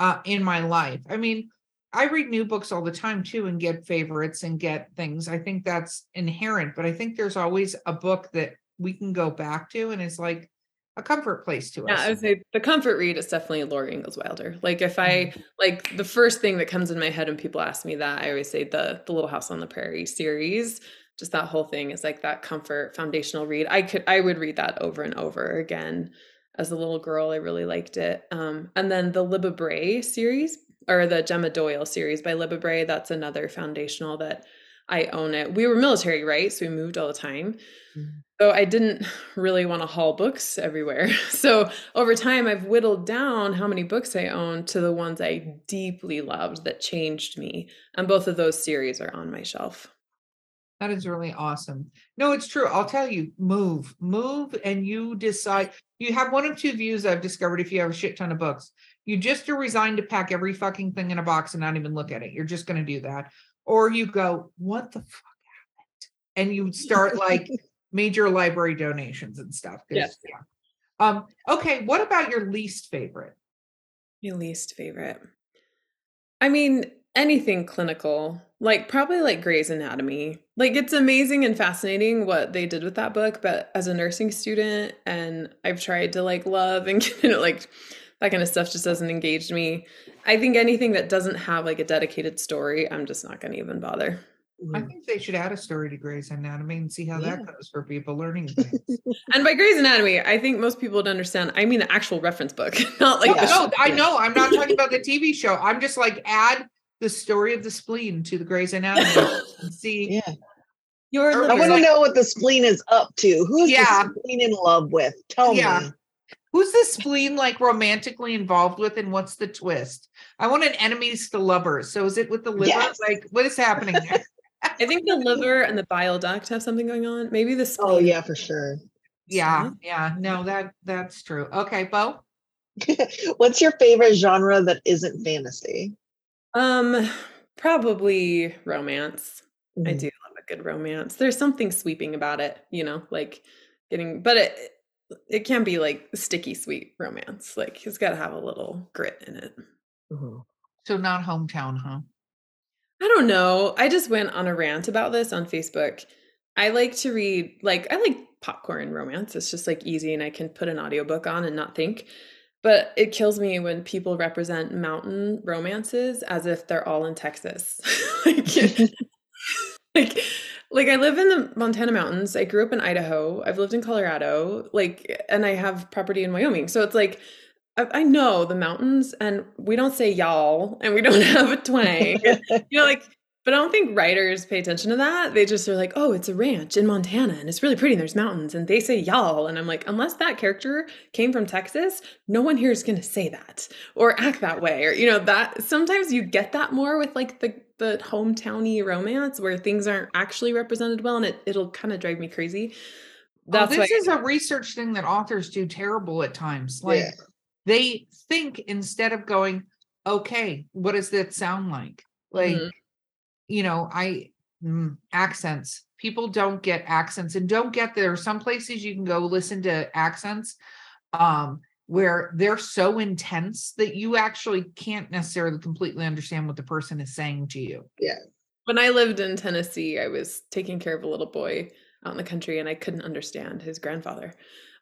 uh, in my life? I mean, I read new books all the time too and get favorites and get things. I think that's inherent, but I think there's always a book that we can go back to and it's like a comfort place to us. yeah. I would say the comfort read is definitely Laura Ingalls Wilder. Like if I mm-hmm. like the first thing that comes in my head when people ask me that, I always say the the Little House on the Prairie series. Just that whole thing is like that comfort foundational read. I could I would read that over and over again as a little girl. I really liked it. Um, and then the Libba Bray series or the Gemma Doyle series by Libba Bray. That's another foundational that I own it. We were military, right? So we moved all the time. Mm-hmm. So I didn't really want to haul books everywhere. <laughs> So over time, I've whittled down how many books I own to the ones I deeply loved that changed me. And both of those series are on my shelf. That is really awesome. No, it's true. I'll tell you, move, move, and you decide. You have one of two views I've discovered if you have a shit ton of books. You just are resigned to pack every fucking thing in a box and not even look at it. You're just going to do that. Or you go, what the fuck happened? And you start like, <laughs> major library donations and stuff. Yes. Yeah. Um, okay, what about your least favorite? Your least favorite. I mean, anything clinical, like probably like Gray's Anatomy. Like it's amazing and fascinating what they did with that book, but as a nursing student and I've tried to like love and <laughs> you know, like that kind of stuff just doesn't engage me. I think anything that doesn't have like a dedicated story, I'm just not going to even bother. I mm. think they should add a story to Gray's Anatomy and see how yeah. that goes for people learning <laughs> things. and by Gray's Anatomy, I think most people would understand. I mean the actual reference book, <laughs> not like. No, no I know. I'm not talking about the TV show. I'm just like add the story of the spleen to the Gray's Anatomy and <laughs> see. Yeah. Your I want to know what the spleen is up to. Who's yeah. the spleen in love with? Tell yeah. me. Who's the spleen like romantically involved with, and what's the twist? I want an enemies to lovers. So is it with the liver? Yes. Like, what is happening there? I think the liver and the bile duct have something going on. Maybe the spleen. Oh yeah, for sure. Yeah, yeah. No, that that's true. Okay, Bo. <laughs> What's your favorite genre that isn't fantasy? Um, probably romance. Mm-hmm. I do love a good romance. There's something sweeping about it, you know, like getting but it it can be like sticky sweet romance. Like it's got to have a little grit in it. Mm-hmm. So not hometown, huh? I don't know. I just went on a rant about this on Facebook. I like to read like I like popcorn romance. It's just like easy and I can put an audiobook on and not think. But it kills me when people represent mountain romances as if they're all in Texas. <laughs> like, <laughs> like like I live in the Montana mountains. I grew up in Idaho. I've lived in Colorado. Like and I have property in Wyoming. So it's like I, I know the mountains, and we don't say y'all, and we don't <laughs> have a twang. <laughs> you know, like, but I don't think writers pay attention to that. They just are like, oh, it's a ranch in Montana, and it's really pretty, and there's mountains, and they say y'all, and I'm like, unless that character came from Texas, no one here is going to say that or act that way, or you know, that sometimes you get that more with like the the hometowny romance where things aren't actually represented well, and it it'll kind of drive me crazy. Oh, That's oh, this why- is a research thing that authors do terrible at times. Like yeah. They think instead of going, okay, what does that sound like? Like, mm-hmm. you know, I mm, accents. People don't get accents and don't get there. Are Some places you can go listen to accents um, where they're so intense that you actually can't necessarily completely understand what the person is saying to you. Yeah. When I lived in Tennessee, I was taking care of a little boy out in the country and I couldn't understand his grandfather.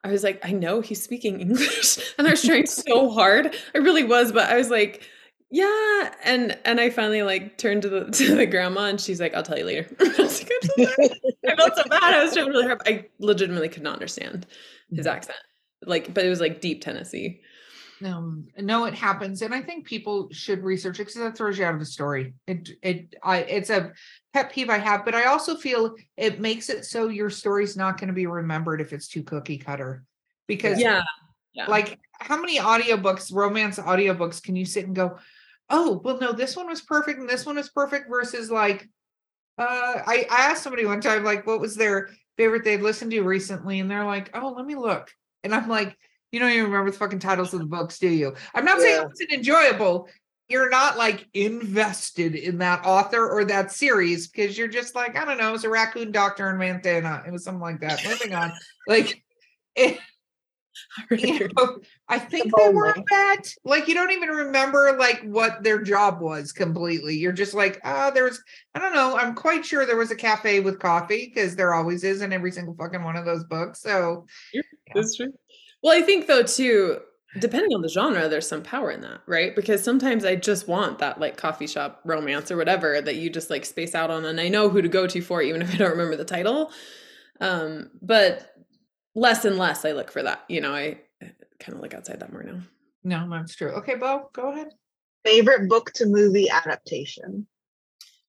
I was like, I know he's speaking <laughs> English. And I was trying so hard. I really was, but I was like, yeah. And and I finally like turned to the <laughs> to the grandma and she's like, I'll tell you later. <laughs> I, like, I felt so bad. I was trying really hard. I legitimately could not understand his mm-hmm. accent. Like, but it was like deep Tennessee. Um, no, it happens, and I think people should research it because that throws you out of the story. It, it, I, it's a pet peeve I have, but I also feel it makes it so your story's not going to be remembered if it's too cookie cutter. Because, yeah, yeah, like how many audiobooks, romance audiobooks, can you sit and go, oh, well, no, this one was perfect and this one is perfect versus like, uh, I, I asked somebody one time, like, what was their favorite they've listened to recently, and they're like, oh, let me look, and I'm like you don't even remember the fucking titles of the books, do you? I'm not yeah. saying it wasn't enjoyable. You're not like invested in that author or that series because you're just like, I don't know, it's a raccoon doctor in Montana. It was something like that. Moving on. <laughs> Like it, you know, I think they were that. Like you don't even remember like what their job was completely. You're just like, ah, oh, there's I don't know. I'm quite sure there was a cafe with coffee because there always is in every single fucking one of those books. So yeah. that's true. Well, I think though too, depending on the genre, there's some power in that, right? Because sometimes I just want that like coffee shop romance or whatever that you just like space out on and I know who to go to for even if I don't remember the title. Um, but less and less I look for that. You know, I kind of look outside that more now. No, that's true. Okay, Bo, go ahead. Favorite book to movie adaptation?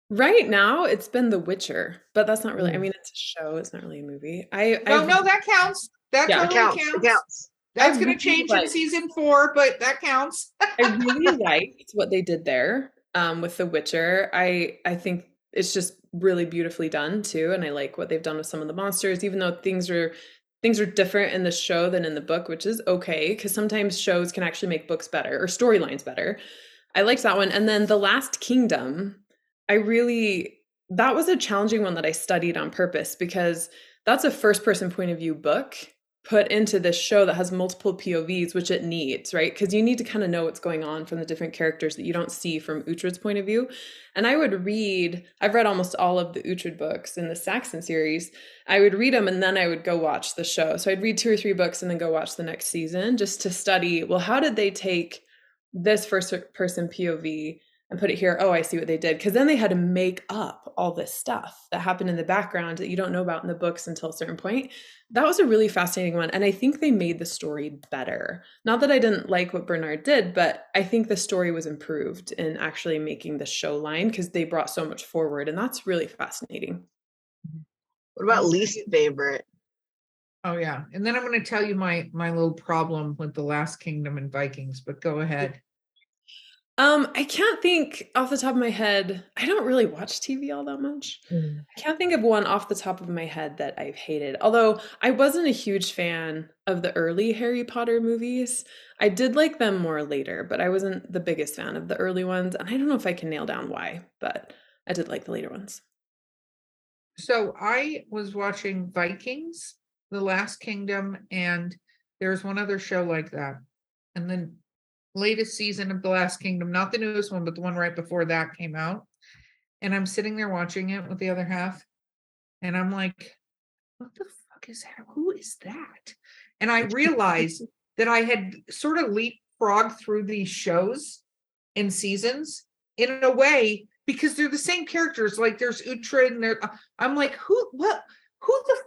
Right now, it's been The Witcher, but that's not really. I mean, it's a show. It's not really a movie. I no, I've, no, that counts. That yeah, totally counts. counts. counts. That's going to change in season four, but that counts. I really <laughs> liked what they did there um, with The Witcher. I I think it's just really beautifully done too, and I like what they've done with some of the monsters, even though things are things are different in the show than in the book, which is okay because sometimes shows can actually make books better or storylines better. I liked that one, and then The Last Kingdom. I really that was a challenging one that I studied on purpose because that's a first person point of view book put into this show that has multiple POVs, which it needs, right? Because you need to kind of know what's going on from the different characters that you don't see from Uhtred's point of view. And I would read, I've read almost all of the Uhtred books in the Saxon series. I would read them and then I would go watch the show. So I'd read two or three books and then go watch the next season just to study, well, how did they take this first person POV and put it here. Oh, I see what they did. Because then they had to make up all this stuff that happened in the background that you don't know about in the books until a certain point. That was a really fascinating one. And I think they made the story better. Not that I didn't like what Bernard did, but I think the story was improved in actually making the show line because they brought so much forward. And that's really fascinating. Mm-hmm. What about least favorite? Oh yeah. And then I'm going to tell you my my little problem with the last kingdom and Vikings, but go ahead. Um, I can't think off the top of my head. I don't really watch TV all that much. Mm. I can't think of one off the top of my head that I've hated. Although I wasn't a huge fan of the early Harry Potter movies. I did like them more later, but I wasn't the biggest fan of the early ones. And I don't know if I can nail down why, but I did like the later ones. So I was watching Vikings, The Last Kingdom, and there's one other show like that. And then latest season of The Last Kingdom, not the newest one, but the one right before that came out. And I'm sitting there watching it with the other half. And I'm like, what the fuck is that? Who is that? And I realized <laughs> that I had sort of leapfrogged through these shows and seasons in a way because they're the same characters. Like there's Uhtred and there, uh, I'm like, who, what, who the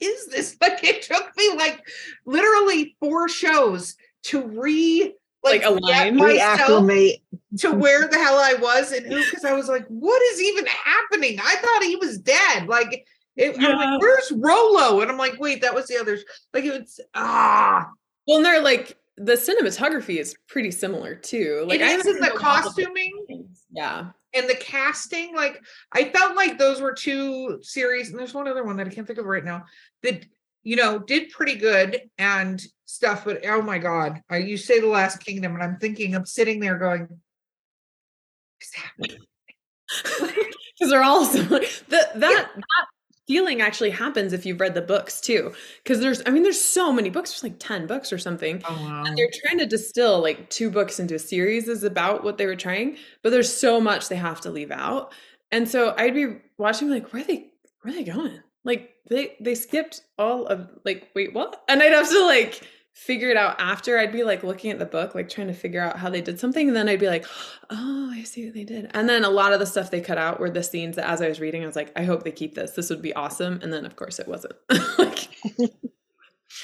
is this? <laughs> Like it took me like literally four shows to re Like, a line? myself to <laughs> where the hell I was and who because I was like, what is even happening? I thought he was dead. Like it, I'm like, where's Rolo? And I'm like, wait, that was the others. Like it was ah Well, and they're like the cinematography is pretty similar too. Like it I is in the seen a lot of costuming things. Yeah. and the casting. Like I felt like those were two series, and there's one other one that I can't think of right now that you know did pretty good and stuff. But oh my god, I you say the Last mm. Kingdom, and I'm thinking I'm sitting there going, "Is that because they're all similar. The, that that feeling actually happens if you've read the books too. Because there's, I mean, there's so many books. There's like ten books or something. Oh wow. And they're trying to distill like two books into a series is about what they were trying, but there's so much they have to leave out. And so I'd be watching like, where are they where are they going? Like they they skipped all of like, wait, what? And I'd have to like figure it out after. I'd be like looking at the book, like trying to figure out how they did something. And then I'd be like, oh, I see what they did. And then a lot of the stuff they cut out were the scenes that as I was reading, I was like, I hope they keep this. This would be awesome. And then of course it wasn't. <laughs> like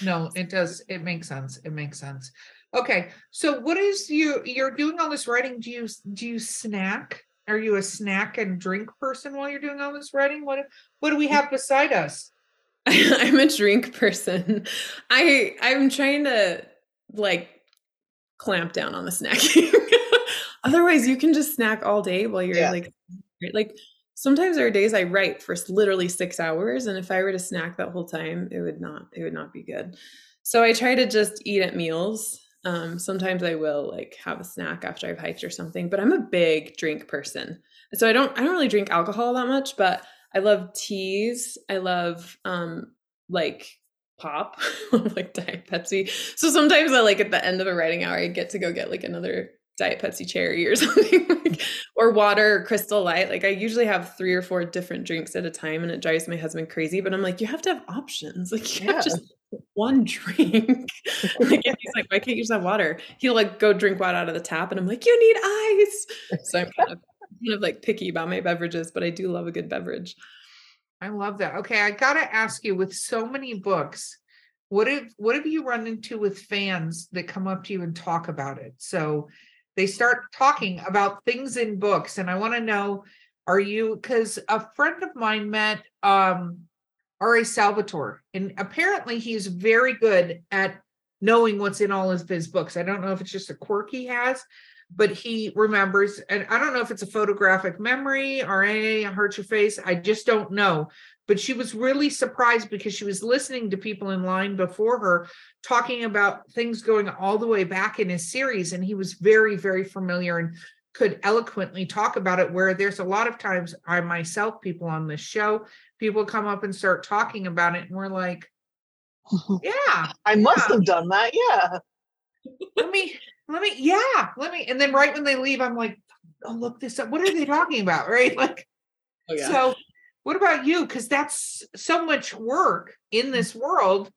No, it does. It makes sense. It makes sense. Okay, so what is you? You're doing all this writing. Do you do you snack? Are you a snack and drink person while you're doing all this writing? What what do we mm. have beside us? <laughs> I'm a drink person. I I'm trying to like clamp down on the snacking. <laughs> Otherwise, you can just snack all day while you're Yeah. like like sometimes there are days I write for literally 6 hours and if I were to snack that whole time, it would not it would not be good. So I try to just eat at meals. Um sometimes I will like have a snack after I've hiked or something, but I'm a big drink person. So I don't I don't really drink alcohol that much, but I love teas. I love um like pop, <laughs> like Diet Pepsi. So sometimes I like at the end of a writing hour, I get to go get like another Diet Pepsi cherry or <laughs> something, like, or water or Crystal Light. Like I usually have three or four different drinks at a time, and it drives my husband crazy. But I'm like, you have to have options. Like you Yeah. can't just one drink. <laughs> like he's like, why can't you just have water? He'll like go drink water out of the tap, and I'm like, you need ice. So I'm kind of kind of like picky about my beverages, but I do love a good beverage. I love that. Okay, I gotta ask you, with so many books, what have what have you run into with fans that come up to you and talk about it? So they start talking about things in books, and I want to know, are you because a friend of mine met um R.A. Salvatore, and apparently he's very good at knowing what's in all of his books. I don't know if it's just a quirk he has, but he remembers, and I don't know if it's a photographic memory or a hurt your face. I just don't know. But she was really surprised because she was listening to people in line before her talking about things going all the way back in his series, and he was very, very familiar and could eloquently talk about it. Where there's a lot of times I myself, people on this show, people come up and start talking about it, and we're like, <laughs> yeah, I must Yeah. have done that. Yeah. let me let me yeah let me and then right when they leave i'm like oh look this up. What are they talking about right? <laughs> Like Oh yeah. so what about you? Because that's so much work in this world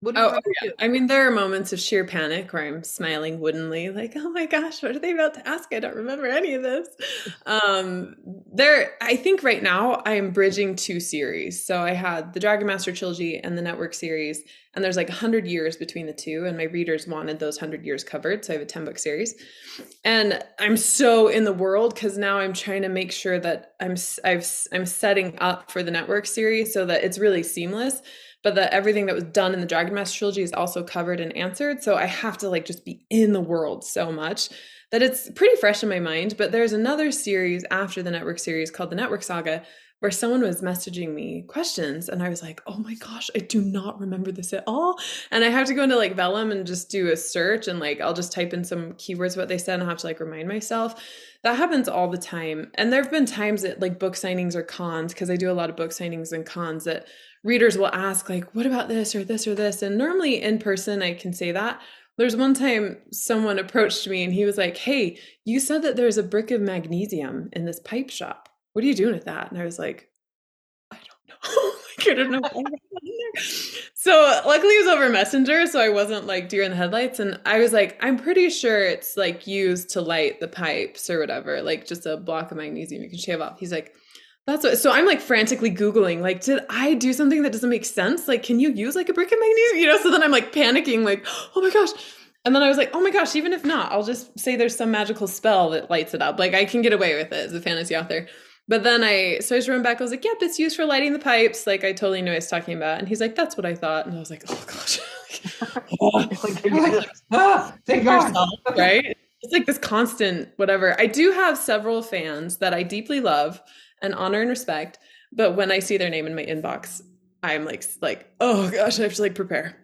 what do you Oh, have yeah. I mean, there are moments of sheer panic where I'm smiling woodenly, like, "Oh my gosh, what are they about to ask? I don't remember any of this." <laughs> Um, there, I think right now I'm bridging two series. So I had the Dragon Master trilogy and the Network series, and there's like hundred years between the two, and my readers wanted those hundred years covered, so I have a ten book series. And I'm so in the world because now I'm trying to make sure that I'm I've I'm setting up for the Network series so that it's really seamless but that everything that was done in the Dragon Master trilogy is also covered and answered. So I have to like just be in the world so much that it's pretty fresh in my mind. But there's another series after the network series called the Network Saga where someone was messaging me questions and I was like, oh my gosh, I do not remember this at all. And I have to go into like Vellum and just do a search and like I'll just type in some keywords what they said and I'll have to like remind myself. That happens all the time. And there have been times at like book signings or cons, because I do a lot of book signings and cons that readers will ask like what about this or this or this? And normally in person i can say that. There's one time someone approached me and he was like hey you said that there's a brick of magnesium in this pipe shop. What are you doing with that? And i was like i don't know. <laughs> Like, i don't know so luckily it was over messenger so i wasn't like deer in the headlights. And i was like i'm pretty sure it's like used to light the pipes or whatever like just a block of magnesium you can shave off. He's like that's what, so I'm like frantically Googling, like, did I do something that doesn't make sense? Like, can you use like a brick of magnesium? You know, so then I'm like panicking, like, <gasps> oh my gosh. And then I was like, oh my gosh, even if not, I'll just say there's some magical spell that lights it up. Like I can get away with it as a fantasy author. But then I, so I just back. I was like, yep, it's used for lighting the pipes. Like I totally knew what I was talking about. And he's like, that's what I thought. And I was like, oh gosh. <laughs> <laughs> <laughs> ah, thank right? It's like this constant whatever. I do have several fans that I deeply love and honor and respect. But when I see their name in my inbox, I'm like, like, oh gosh, I have to like prepare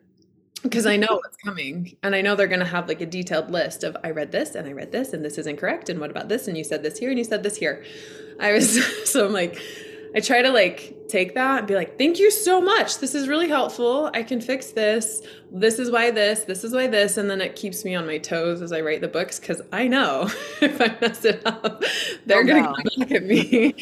because I know what's coming and I know they're going to have like a detailed list of I read this and I read this and this is incorrect and what about this and you said this here and you said this here. I was <laughs> so I'm like I try to like take that and be like thank you so much. This is really helpful. I can fix this. This is why this, this is why this and then it keeps me on my toes as I write the books cuz I know <laughs> if I mess it up they're oh, going to come back at me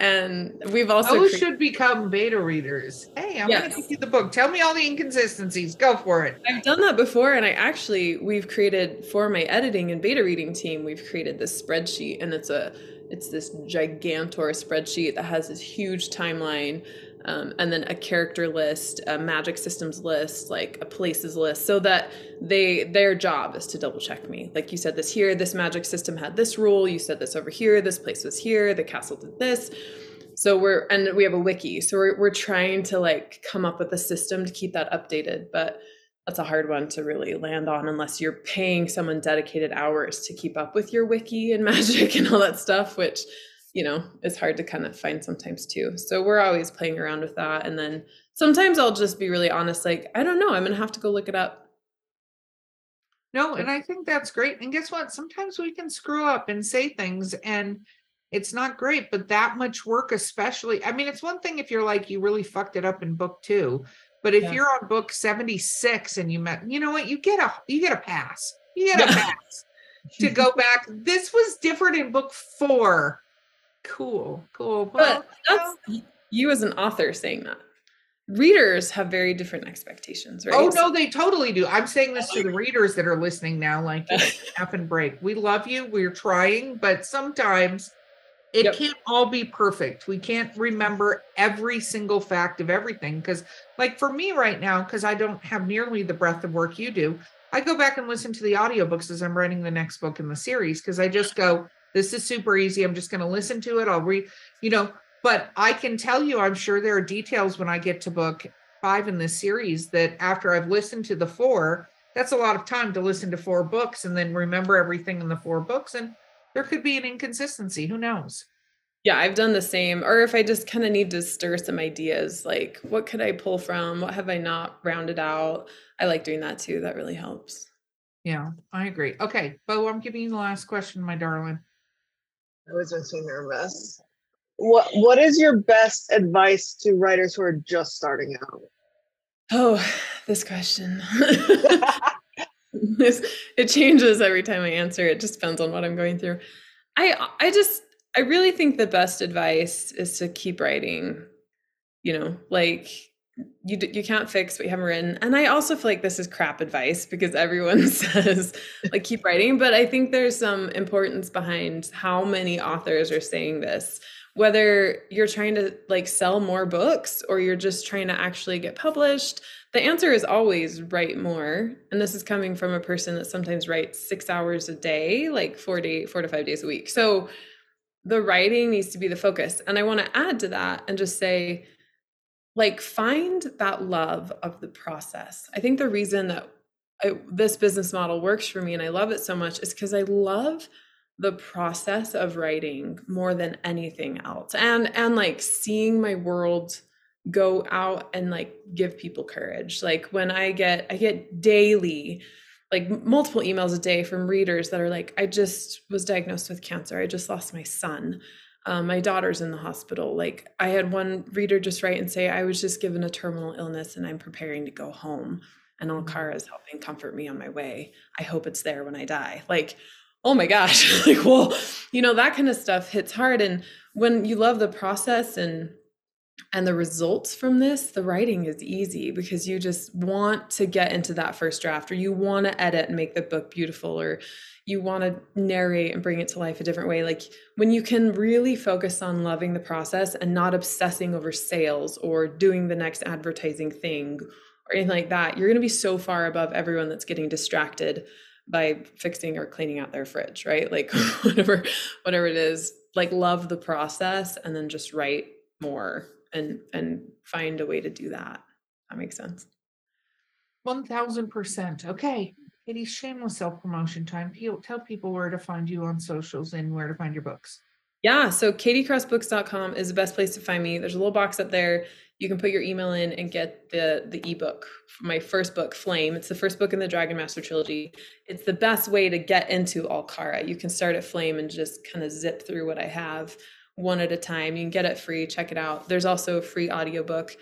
and we've also those should become beta readers. Hey, I'm yes. going to give you the book. Tell me all the inconsistencies. Go for it. I've done that before, and I actually we've created for my editing and beta reading team. We've created this spreadsheet, and it's a it's this gigantor spreadsheet that has this huge timeline. Um, and then a character list, a magic systems list, like a places list, so that they their job is to double check me. Like you said this here, this magic system had this rule. You said this over here. This place was here. The castle did this. So we're and we have a wiki. So we're we're trying to like come up with a system to keep that updated, but that's a hard one to really land on unless you're paying someone dedicated hours to keep up with your wiki and <laughs> magic and all that stuff, which you know is hard to kind of find sometimes too. So we're always playing around with that, and then sometimes I'll just be really honest, like I don't know, I'm gonna have to go look it up. No, and I think that's great. And guess what? Sometimes we can screw up and say things and it's not great, but that much work, especially. I mean, it's one thing if you're like, you really fucked it up in book two, but if yeah. you're on book 76 and you met, you know what, you get a you get a pass. You get a pass to go <laughs> back. This was different in book four. Cool, cool. Well, but that's you, as an author saying that readers have very different expectations, right? Oh no, they totally do. I'm saying this to the <laughs> readers that are listening now, like <laughs> F and break. We love you. We're trying, but sometimes it yep. can't all be perfect. We can't remember every single fact of everything. Because, like for me right now, because I don't have nearly the breadth of work you do, I go back and listen to the audiobooks as I'm writing the next book in the series because I just go, this is super easy. I'm just going to listen to it. I'll read, you know, but I can tell you, I'm sure there are details when I get to book five in this series that after I've listened to the four, that's a lot of time to listen to four books and then remember everything in the four books. And there could be an inconsistency. Who knows? Yeah, I've done the same. Or if I just kind of need to stir some ideas, like what could I pull from? What have I not rounded out? I like doing that too. That really helps. Yeah, I agree. Okay, Bo, I'm giving you the last question, my darling. I was makes me nervous. What What is your best advice to writers who are just starting out? Oh, this question. <laughs> <laughs> this, it changes every time I answer. It just depends on what I'm going through. I I just I really think the best advice is to keep writing. You know, like you you can't fix what you haven't written. And I also feel like this is crap advice because everyone <laughs> says like keep writing, but I think there's some importance behind how many authors are saying this. Whether you're trying to like sell more books or you're just trying to actually get published the answer is always write more. And this is coming from a person that sometimes writes six hours a day like four day four to five days a week. So the writing needs to be the focus. And i want to add to that and just say like find that love of the process. I think the reason that I, this business model works for me and i love it so much is because i love the process of writing more than anything else and and like seeing my world go out and like give people courage. Like when i get i get daily like multiple emails a day from readers that are like i just was diagnosed with cancer. I just lost my son um, my daughter's in the hospital like i had one reader just write and say i was just given a terminal illness and i'm preparing to go home and Alkara is helping comfort me on my way. I hope it's there when I die. Like, oh my gosh, <laughs> like, well, you know, that kind of stuff hits hard. And when you love the process and and the results from this the writing is easy because you just want to get into that first draft or you want to edit and make the book beautiful or you want to narrate and bring it to life a different way like when you can really focus on loving the process and not obsessing over sales or doing the next advertising thing or anything like that, you're going to be so far above everyone that's getting distracted by fixing or cleaning out their fridge, right? <laughs> Like whatever whatever it is, like love the process and then just write more and and find a way to do that. That makes sense. 1000%. Okay. Katie, shameless self promotion time. Tell people where to find you on socials and where to find your books. Yeah, so katiecrossbooks.com is the best place to find me. There's a little box up there. You can put your email in and get the the ebook. My first book, Flame. It's the first book in the Dragon Master trilogy. It's the best way to get into Alikara. You can start at Flame and just kind of zip through what I have one at a time. You can get it free, check it out. There's also a free audiobook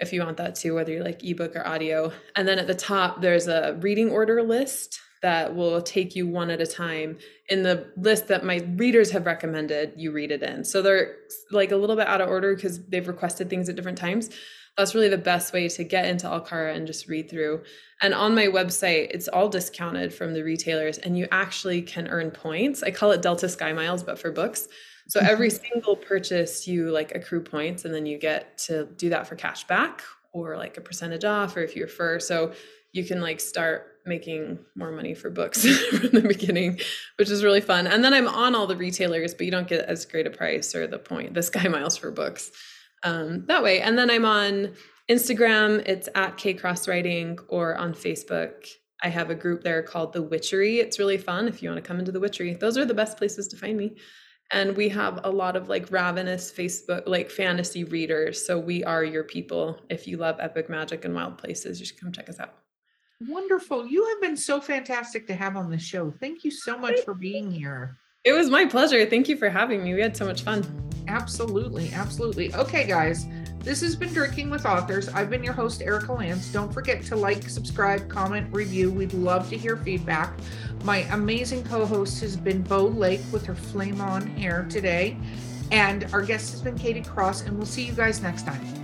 if you want that too, whether you like ebook or audio. And then at the top, there's a reading order list that will take you one at a time in the list that my readers have recommended you read it in. So they're like a little bit out of order because they've requested things at different times. That's really the best way to get into Alikara and just read through. And on my website, it's all discounted from the retailers, and you actually can earn points. I call it Delta Sky Miles, but for books. So every single purchase, you like accrue points, and then you get to do that for cash back or like a percentage off, or if you refer. So you can like start making more money for books <laughs> from the beginning, which is really fun. And then I'm on all the retailers, but you don't get as great a price or the point, the <laughs> Sky Miles for books um, that way. And then I'm on Instagram, it's at K Cross Writing, or on Facebook. I have a group there called The Witchery. It's really fun if you want to come into The Witchery. Those are the best places to find me. And we have a lot of like ravenous Facebook, like fantasy readers. So we are your people. If you love epic magic and wild places, you should come check us out. Wonderful. You have been so fantastic to have on the show. Thank you so much for being here. It was my pleasure. Thank you for having me. We had so much fun. Absolutely. Absolutely. Okay, guys. This has been Drinking with Authors. I've been your host, Erika Lance. Don't forget to like, subscribe, comment, review. We'd love to hear feedback. My amazing co host has been Bo Lake with her flame on hair today. And our guest has been Katie Cross, and we'll see you guys next time.